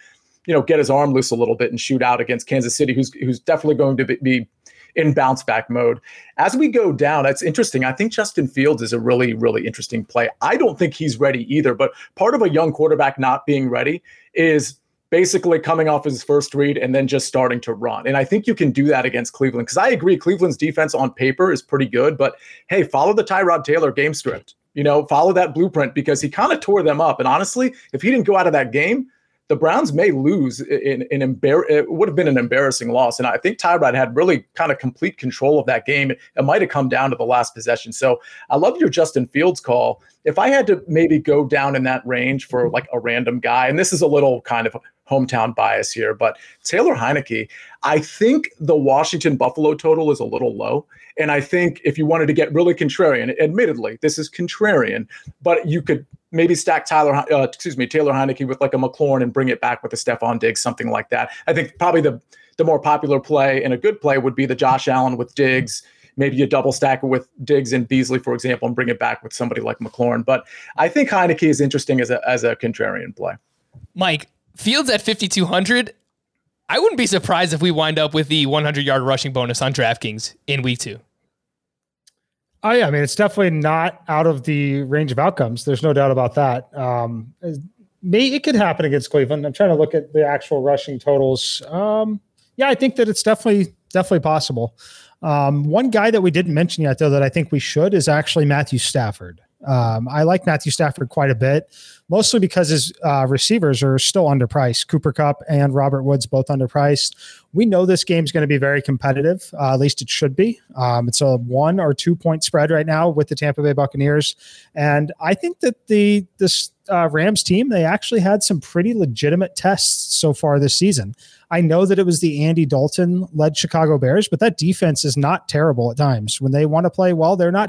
S3: you know, get his arm loose a little bit and shoot out against Kansas City, who's who's definitely going to be in bounce back mode. As we go down, it's interesting. I think Justin Fields is a really, really interesting play. I don't think he's ready either, but part of a young quarterback not being ready is basically coming off his first read and then just starting to run. And I think you can do that against Cleveland because I agree Cleveland's defense on paper is pretty good, but hey, follow the Tyrod Taylor game script. You know, follow that blueprint because he kind of tore them up. And honestly, if he didn't go out of that game, the Browns may lose in an embar- it would have been an embarrassing loss. And I think Tyrod had really kind of complete control of that game. It might have come down to the last possession. So I love your Justin Fields call. If I had to maybe go down in that range for like a random guy, and this is a little kind of hometown bias here, but Taylor Heinicke, I think the Washington Buffalo total is a little low. And I think if you wanted to get really contrarian, admittedly, this is contrarian, but you could maybe stack Tyler, uh, excuse me, Taylor Heinicke with like a McLaurin and bring it back with a Stefon Diggs, something like that. I think probably the the more popular play and a good play would be the Josh Allen with Diggs. Maybe you double stack it with Diggs and Beasley, for example, and bring it back with somebody like McLaurin. But I think Heinicke is interesting as a as a contrarian play.
S1: Mike Fields at fifty two hundred. I wouldn't be surprised if we wind up with the 100 yard rushing bonus on DraftKings in week two.
S2: Oh yeah, I mean it's definitely not out of the range of outcomes. There's no doubt about that. Um, may it could happen against Cleveland. I'm trying to look at the actual rushing totals. Um, yeah, I think that it's definitely definitely possible. Um, one guy that we didn't mention yet, though, that I think we should is actually Matthew Stafford. Um, I like Matthew Stafford quite a bit, mostly because his uh, receivers are still underpriced. Cooper Kupp and Robert Woods both underpriced. We know this game is going to be very competitive. Uh, at least it should be. Um, it's a one or two point spread right now with the Tampa Bay Buccaneers, and I think that the this uh, Rams team they actually had some pretty legitimate tests so far this season. I know that it was the Andy Dalton led Chicago Bears, but that defense is not terrible at times. When they want to play well, they're not.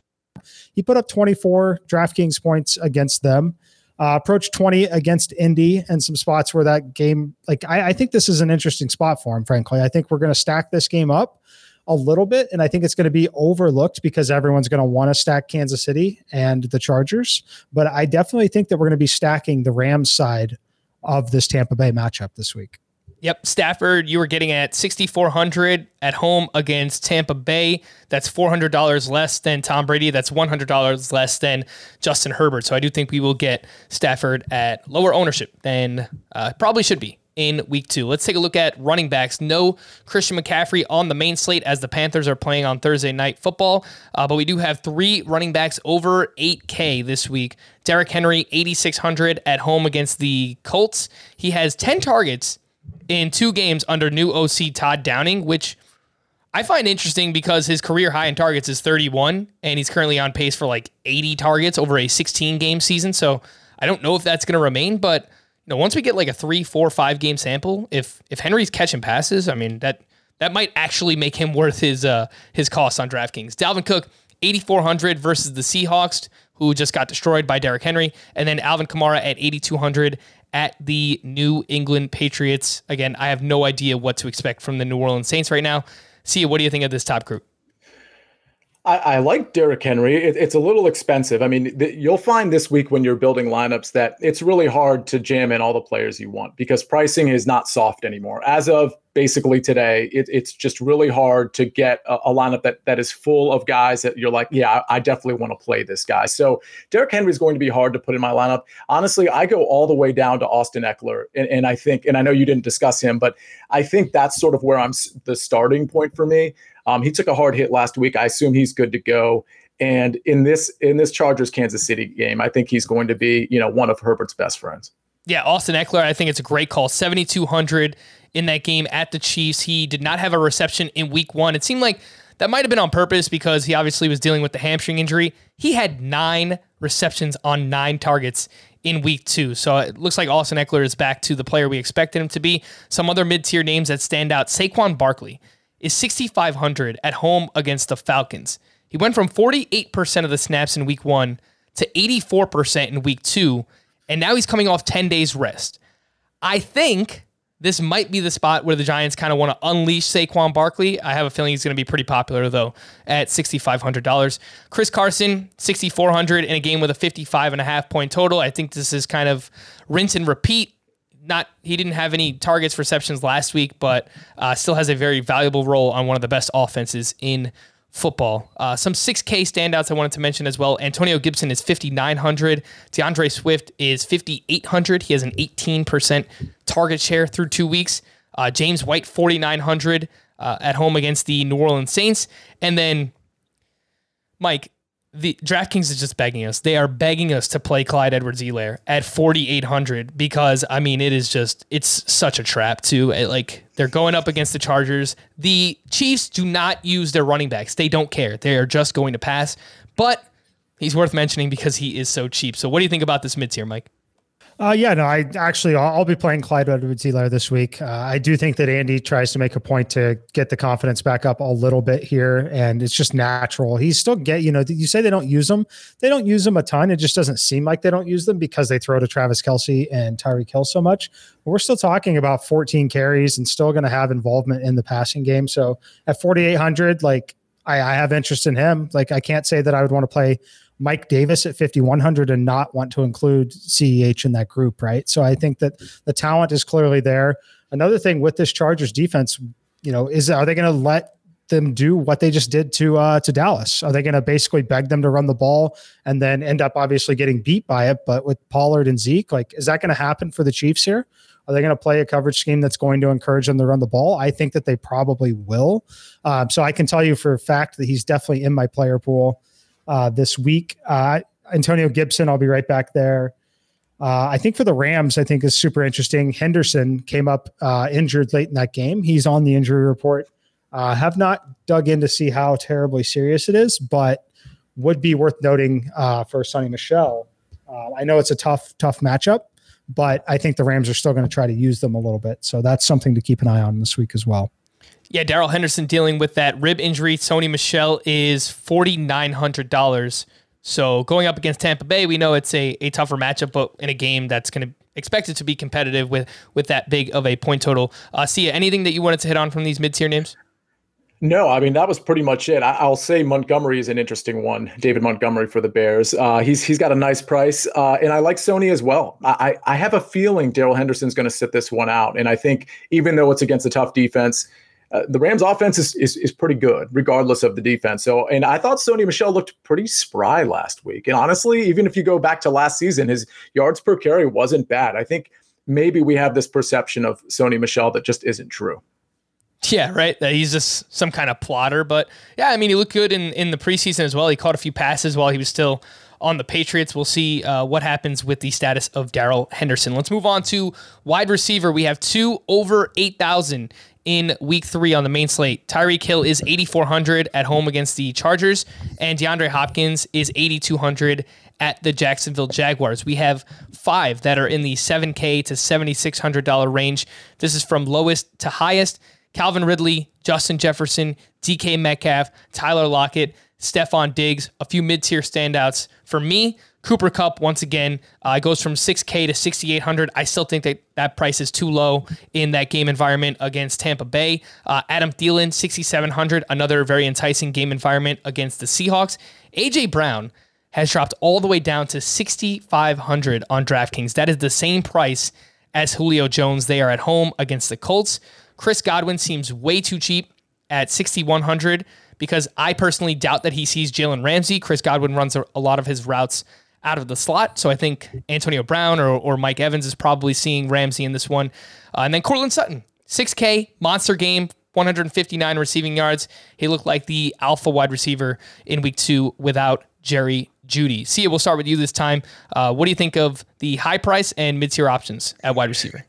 S2: He put up 24 DraftKings points against them, uh, approached 20 against Indy, and some spots where that game, like, I, I think this is an interesting spot for him, frankly. I think we're going to stack this game up a little bit, and I think it's going to be overlooked because everyone's going to want to stack Kansas City and the Chargers. But I definitely think that we're going to be stacking the Rams side of this Tampa Bay matchup this week.
S1: Yep, Stafford, you were getting at 6400 at home against Tampa Bay. That's $400 less than Tom Brady. That's $100 less than Justin Herbert. So I do think we will get Stafford at lower ownership than uh, probably should be in week two. Let's take a look at running backs. No Christian McCaffrey on the main slate as the Panthers are playing on Thursday night football, uh, but we do have three running backs over 8K this week. Derrick Henry, 8,600 at home against the Colts. He has 10 targets in two games under new OC Todd Downing, which I find interesting because his career high in targets is 31, and he's currently on pace for like 80 targets over a 16 game season. So I don't know if that's going to remain, but you know, once we get like a three, four, five game sample, if if Henry's catching passes, I mean that that might actually make him worth his uh his cost on DraftKings. Dalvin Cook, 8,400 versus the Seahawks, who just got destroyed by Derrick Henry, and then Alvin Kamara at 8,200 at the New England Patriots. Again, I have no idea what to expect from the New Orleans Saints right now. Sia, what do you think of this top group?
S3: I, I like Derrick Henry. It, it's a little expensive. I mean, th- you'll find this week when you're building lineups that it's really hard to jam in all the players you want because pricing is not soft anymore. As of basically today, it, it's just really hard to get a, a, lineup that that is full of guys that you're like, yeah, I, I definitely want to play this guy. So Derrick Henry is going to be hard to put in my lineup. Honestly, I go all the way down to Austin Ekeler, and, and I think, and I know you didn't discuss him, but I think that's sort of where I'm the starting point for me. Um, he took a hard hit last week. I assume he's good to go. And in this in this Chargers Kansas City game, I think he's going to be you know one of Herbert's best friends.
S1: Yeah, Austin Ekeler, I think it's a great call. Seventy two hundred in that game at the Chiefs. He did not have a reception in Week One. It seemed like that might have been on purpose because he obviously was dealing with the hamstring injury. He had nine receptions on nine targets in week two. So it looks like Austin Ekeler is back to the player we expected him to be. Some other mid tier names that stand out Saquon Barkley is 6,500 at home against the Falcons. He went from 48% of the snaps in week one to 84% in week two, and now he's coming off 10 days rest. I think this might be the spot where the Giants kind of want to unleash Saquon Barkley. I have a feeling he's going to be pretty popular though at $6,500. Chris Carson, 6,400 in a game with a 55 and a half point total. I think this is kind of rinse and repeat not he didn't have any targets receptions last week, but uh, still has a very valuable role on one of the best offenses in football. Uh, some 6K standouts I wanted to mention as well. Antonio Gibson is 5,900. D'Andre Swift is 5,800. He has an 18% target share through two weeks. Uh, James White, 4,900 uh, at home against the New Orleans Saints. And then, Mike, the DraftKings is just begging us. They are begging us to play Clyde Edwards Helaire at 4800 because I mean it is just it's such a trap too. It, like they're going up against the Chargers. The Chiefs do not use their running backs. They don't care. They are just going to pass. But he's worth mentioning because he is so cheap. So what do you think about this mid-tier, Mike?
S2: Uh, yeah, no, I actually I'll, I'll be playing Clyde Edwards-Helaire this week. Uh, I do think that Andy tries to make a point to get the confidence back up a little bit here, and it's just natural. He's still get you know you say they don't use them, they don't use them a ton. It just doesn't seem like they don't use them because they throw to Travis Kelce and Tyreek Hill so much. But we're still talking about 14 carries and still going to have involvement in the passing game. So at 4,800, like I, I have interest in him. Like I can't say that I would want to play Mike Davis at 5,100 and not want to include CEH in that group, right? So I think that the talent is clearly there. Another thing with this Chargers defense, you know, is are they going to let them do what they just did to uh, to Dallas? Are they going to basically beg them to run the ball and then end up obviously getting beat by it? But with Pollard and Zeke, like, is that going to happen for the Chiefs here? Are they going to play a coverage scheme that's going to encourage them to run the ball? I think that they probably will. Um, so I can tell you for a fact that he's definitely in my player pool uh, this week. Uh, Antonio Gibson, I'll be right back there. Uh, I think for the Rams, I think is super interesting. Henderson came up uh, injured late in that game. He's on the injury report. Uh, have not dug in to see how terribly serious it is, but would be worth noting uh, for Sony Michel. I know it's a tough, tough matchup, but I think the Rams are still going to try to use them a little bit. So that's something to keep an eye on this week as well.
S1: Yeah, Darrell Henderson dealing with that rib injury. Sony Michel is forty nine hundred dollars. So going up against Tampa Bay, we know it's a, a tougher matchup, but in a game that's going to expected to be competitive with with that big of a point total. Uh, Sia, anything that you wanted to hit on from these mid tier names?
S3: No, I mean that was pretty much it. I, will say Montgomery is an interesting one. David Montgomery for the Bears. Uh, he's he's got a nice price, uh, and I like Sony as well. I I have a feeling Darrell Henderson's going to sit this one out, and I think even though it's against a tough defense, uh, the Rams offense is, is, is pretty good regardless of the defense. So, and I thought Sony Michel looked pretty spry last week. And honestly, even if you go back to last season, his yards per carry wasn't bad. I think maybe we have this perception of Sony Michel that just isn't true.
S1: Yeah, right. That he's just some kind of plotter. But yeah, I mean, he looked good in, in the preseason as well. He caught a few passes while he was still on the Patriots. We'll see uh, what happens with the status of Darrell Henderson. Let's move on to wide receiver. We have two over 8,000 in week three on the main slate. Tyreek Hill is 8,400 at home against the Chargers, and DeAndre Hopkins is 8,200 at the Jacksonville Jaguars. We have five that are in the 7K to $7,600 range. This is from lowest to highest. Calvin Ridley, Justin Jefferson, DK Metcalf, Tyler Lockett, Stefon Diggs, a few mid tier standouts. For me, Cooper Kupp, once again uh, goes from 6K to 6,800. I still think that that price is too low in that game environment against Tampa Bay. Uh, Adam Thielen 6,700, another very enticing game environment against the Seahawks. AJ Brown has dropped all the way down to 6,500 on DraftKings. That is the same price as Julio Jones. They are at home against the Colts. Chris Godwin seems way too cheap at 6,100 because I personally doubt that he sees Jalen Ramsey. Chris Godwin runs a, a lot of his routes out of the slot. So I think Antonio Brown or, or Mike Evans is probably seeing Ramsey in this one. Uh, and then Courtland Sutton, 6K, monster game, 159 receiving yards. He looked like the alpha wide receiver in week two without Jerry Jeudy. Sia, we'll start with you this time. Uh, what do you think of the high price and mid tier options at wide receiver?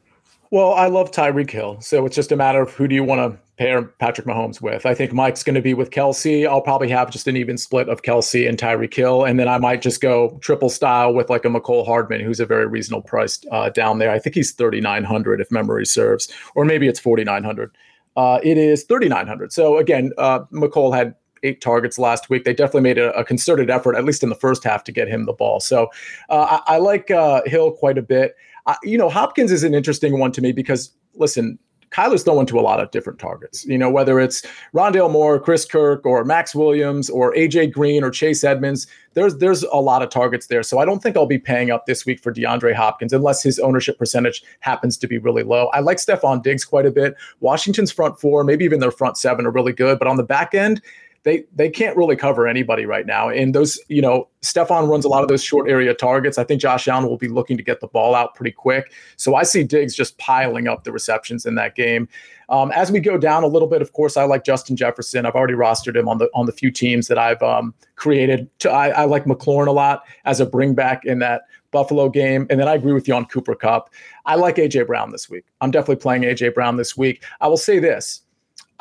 S3: Well, I love Tyreek Hill. So it's just a matter of who do you want to pair Patrick Mahomes with. I think Mike's going to be with Kelce. I'll probably have just an even split of Kelce and Tyreek Hill. And then I might just go triple style with like a Mecole Hardman, who's a very reasonable price uh, down there. I think he's 3,900 if memory serves, or maybe it's 4,900. Uh, it is 3,900. So again, uh, Mecole had eight targets last week. They definitely made a, a, concerted effort, at least in the first half, to get him the ball. So uh, I, I, like uh, Hill quite a bit you know, Hopkins is an interesting one to me because listen, Kyler's throwing to a lot of different targets. You know, whether it's Rondale Moore, Chris Kirk, or Maxx Williams, or AJ Green, or Chase Edmonds. There's there's a lot of targets there. So I don't think I'll be paying up this week for DeAndre Hopkins unless his ownership percentage happens to be really low. I like Stefon Diggs quite a bit. Washington's front four, maybe even their front seven, are really good. But on the back end, they they can't really cover anybody right now. And those, you know, Stefon runs a lot of those short area targets. I think Josh Allen will be looking to get the ball out pretty quick. So I see Diggs just piling up the receptions in that game. Um, as we go down a little bit, of course, I like Justin Jefferson. I've already rostered him on the on the few teams that I've um, created. To, I, I like McLaurin a lot as a bring back in that Buffalo game. And then I agree with you on Cooper Kupp. I like AJ Brown this week. I'm definitely playing AJ Brown this week. I will say this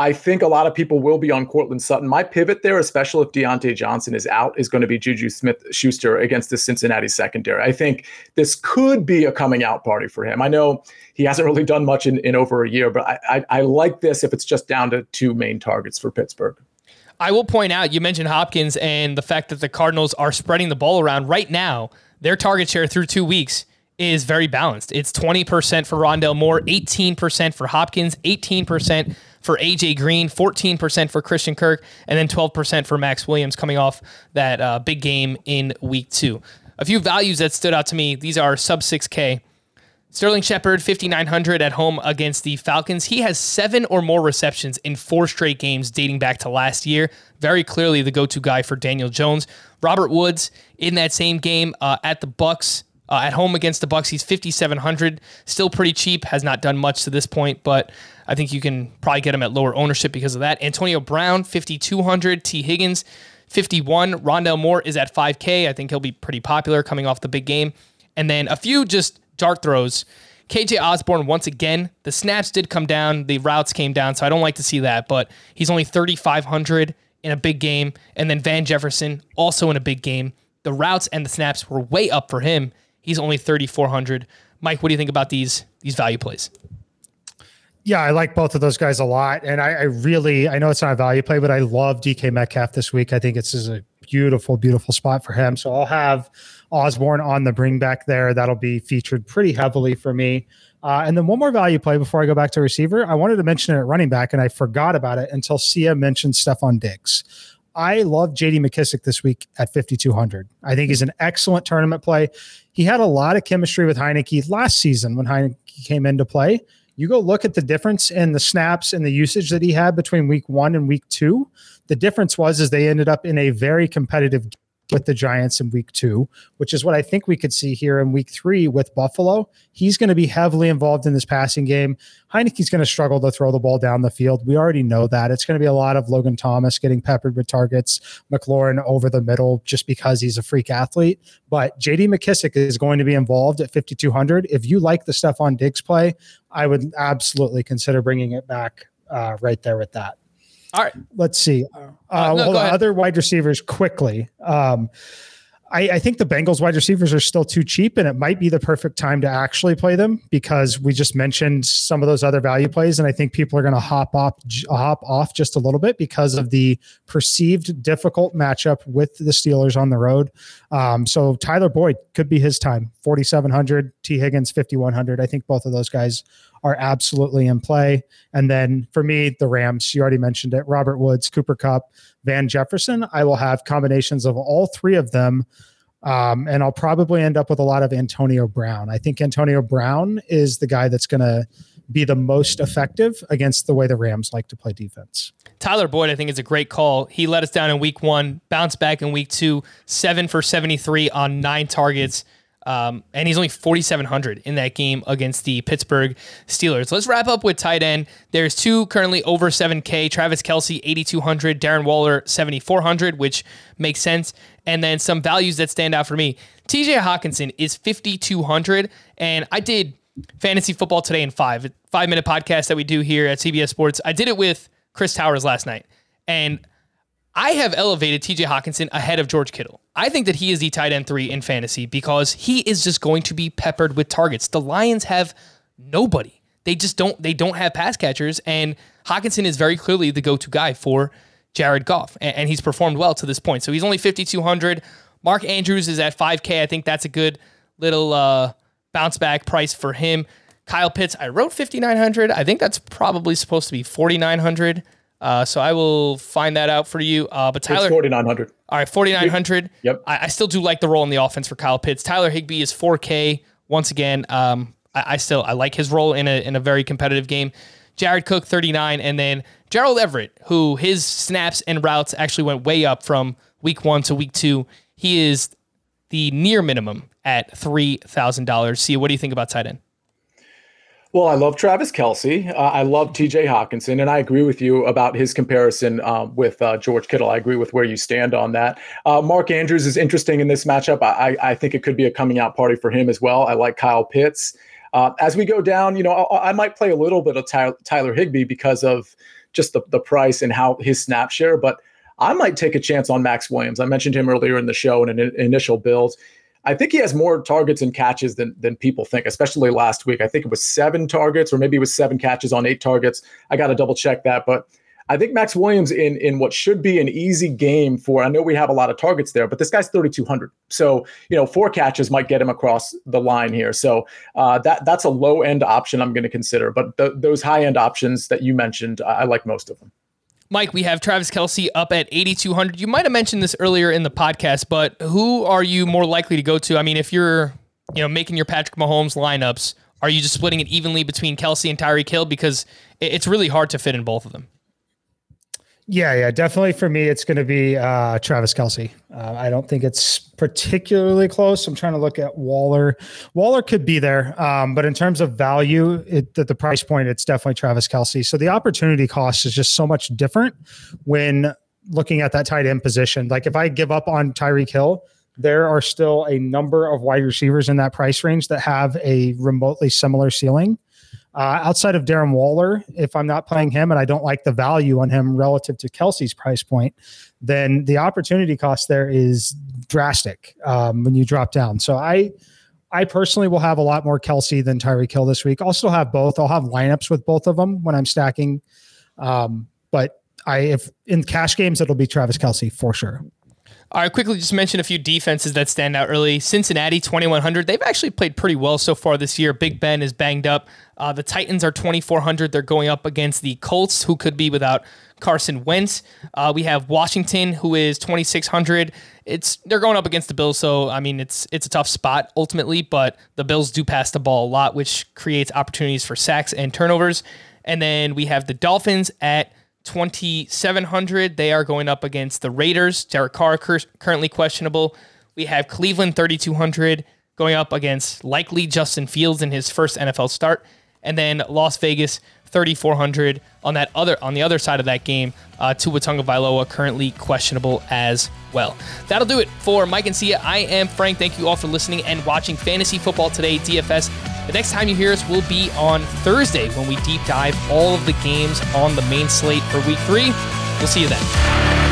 S3: I think a lot of people will be on Courtland Sutton. My pivot there, especially if Diontae Johnson is out, is going to be Juju Smith Schuster against the Cincinnati secondary. I think this could be a coming out party for him. I know he hasn't really done much in, in over a year, but I, I, I like this if it's just down to two main targets for Pittsburgh.
S1: I will point out, you mentioned Hopkins and the fact that the Cardinals are spreading the ball around right now. Their target share through two weeks is very balanced. It's 20% for Rondale Moore, 18% for Hopkins, 18% for AJ Green, 14% for Christian Kirk, and then 12% for Maxx Williams coming off that uh, big game in week two. A few values that stood out to me these are sub 6K. Sterling Shepard, 5,900 at home against the Falcons. He has seven or more receptions in four straight games dating back to last year. Very clearly the go to guy for Daniel Jones. Robert Woods in that same game uh, at the Bucs. Uh, at home against the Bucs, he's 5700, still pretty cheap. Has not done much to this point, but I think you can probably get him at lower ownership because of that. Antonio Brown, 5200. T Higgins, 51. Rondale Moore is at 5K. I think he'll be pretty popular coming off the big game. And then a few just dart throws. KJ Osborn once again. The snaps did come down, the routes came down, so I don't like to see that. But he's only 3,500 in a big game, and then Van Jefferson also in a big game. The routes and the snaps were way up for him. He's only 3,400. Mike, what do you think about these these value plays?
S2: Yeah, I like both of those guys a lot, and I, I really I know it's not a value play, but I love DK Metcalf this week. I think it's is a beautiful, beautiful spot for him. So I'll have Osborn on the bring back there. That'll be featured pretty heavily for me. Uh, and then one more value play before I go back to receiver. I wanted to mention it at running back, and I forgot about it until Sia mentioned Stefon Diggs. I love JD McKissic this week at 5,200. I think he's an excellent tournament play. He had a lot of chemistry with Heinicke last season when Heinicke came into play. You go look at the difference in the snaps and the usage that he had between week one and week two. The difference was is they ended up in a very competitive with the Giants in week two, which is what I think we could see here in week three with Buffalo. He's going to be heavily involved in this passing game. Heinicke's going to struggle to throw the ball down the field. We already know that. It's going to be a lot of Logan Thomas getting peppered with targets, McLaurin over the middle just because he's a freak athlete. But JD McKissic is going to be involved at 5,200. If you like the Stefon Diggs play, I would absolutely consider bringing it back uh, right there with that.
S1: All right.
S2: Let's see. Uh, uh, no, other wide receivers quickly. Um, I, I, think the Bengals wide receivers are still too cheap, and it might be the perfect time to actually play them because we just mentioned some of those other value plays, and I think people are going to hop off hop off just a little bit because of the perceived difficult matchup with the Steelers on the road. Um, so Tyler Boyd could be his time, forty seven hundred. T Higgins fifty one hundred. I think both of those guys are absolutely in play. And then for me, the Rams, you already mentioned it Robert Woods, Cooper Kupp, Van Jefferson. I will have combinations of all three of them. Um, and I'll probably end up with a lot of Antonio Brown. I think Antonio Brown is the guy that's going to be the most effective against the way the Rams like to play defense.
S1: Tyler Boyd, I think, is a great call. He let us down in week one, bounced back in week two, seven for 73 on nine targets. Um, and he's only 4,700 in that game against the Pittsburgh Steelers. Let's wrap up with tight end. There's two currently over 7K Travis Kelce, 8,200, Darren Waller, 7,400, which makes sense. And then some values that stand out for me. TJ Hockenson is 5,200. And I did fantasy football today in five, five minute podcast that we do here at CBS Sports. I did it with Chris Towers last night. And I have elevated TJ Hockenson ahead of George Kittle. I think that he is the tight end three in fantasy because he is just going to be peppered with targets. The Lions have nobody. They just don't they don't have pass catchers, and Hockenson is very clearly the go-to guy for Jared Goff, and, and he's performed well to this point. So he's only 5,200. Mark Andrews is at 5K. I think that's a good little uh, bounce back price for him. Kyle Pitts, I wrote 5,900. I think that's probably supposed to be 4,900. Uh, so I will find that out for you. Uh, but Tyler,
S3: forty nine hundred.
S1: All right, forty nine hundred.
S3: Yep.
S1: I, I, still do like the role in the offense for Kyle Pitts. Tyler Higbee is four K once again. Um, I, I, still I like his role in a in a very competitive game. Jared Cook thirty nine, and then Gerald Everett, who his snaps and routes actually went way up from week one to week two. He is the near minimum at three thousand dollars. Sia, what do you think about tight end?
S3: Well, I love Travis Kelce. Uh, I love TJ Hockenson. and I agree with you about his comparison um, with uh, George Kittle. I agree with where you stand on that. Uh, Mark Andrews is interesting in this matchup. I, I, think it could be a coming out party for him as well. I like Kyle Pitts. Uh, as we go down, you know, I, I, might play a little bit of Tyler, Tyler Higbee because of just the, the price and how his snap share. But I might take a chance on Maxx Williams. I mentioned him earlier in the show in an initial build. I think he has more targets and catches than than people think, especially last week. I think it was seven targets, or maybe it was seven catches on eight targets. I got to double check that, but I think Maxx Williams in in what should be an easy game for. I know we have a lot of targets there, but this guy's 3,200. So you know, four catches might get him across the line here. So uh, that that's a low end option I'm going to consider. But th- those high end options that you mentioned, I, I like most of them.
S1: Mike, we have Travis Kelce up at 8,200. You might have mentioned this earlier in the podcast, but who are you more likely to go to? I mean, if you're, you know, making your Patrick Mahomes lineups, are you just splitting it evenly between Kelce and Tyreek Hill? Because it's really hard to fit in both of them.
S2: Yeah, yeah, definitely for me, it's going to be uh, Travis Kelce. Uh, I don't think it's particularly close. I'm trying to look at Waller. Waller could be there, um, but in terms of value, at the, the price point, it's definitely Travis Kelce. So the opportunity cost is just so much different when looking at that tight end position. Like if I give up on Tyreek Hill, there are still a number of wide receivers in that price range that have a remotely similar ceiling. Uh, outside of Darren Waller, if I'm not playing him and I don't like the value on him relative to Kelce's price point, then the opportunity cost there is drastic um, when you drop down. So I, I personally will have a lot more Kelce than Tyreek Hill this week. I'll still have both. I'll have lineups with both of them when I'm stacking. Um, but I, if in cash games, it'll be Travis Kelce for sure.
S1: All right, quickly just mention a few defenses that stand out early. Cincinnati, 2,100. They've actually played pretty well so far this year. Big Ben is banged up. Uh, the Titans are 2,400. They're going up against the Colts, who could be without Carson Wentz. Uh, we have Washington, who is 2,600. It's they're going up against the Bills, so I mean it's it's a tough spot ultimately, but the Bills do pass the ball a lot, which creates opportunities for sacks and turnovers. And then we have the Dolphins at 2,700. They are going up against the Raiders. Derek Carr currently questionable. We have Cleveland 3,200 going up against likely Justin Fields in his first NFL start. And then Las Vegas 3,400 on that other on the other side of that game. Uh, Tua Tagovailoa currently questionable as well. That'll do it for Mike and Sia. I am Frank. Thank you all for listening and watching Fantasy Football Today DFS. The next time you hear us will be on Thursday when we deep dive all of the games on the main slate for Week Three. We'll see you then.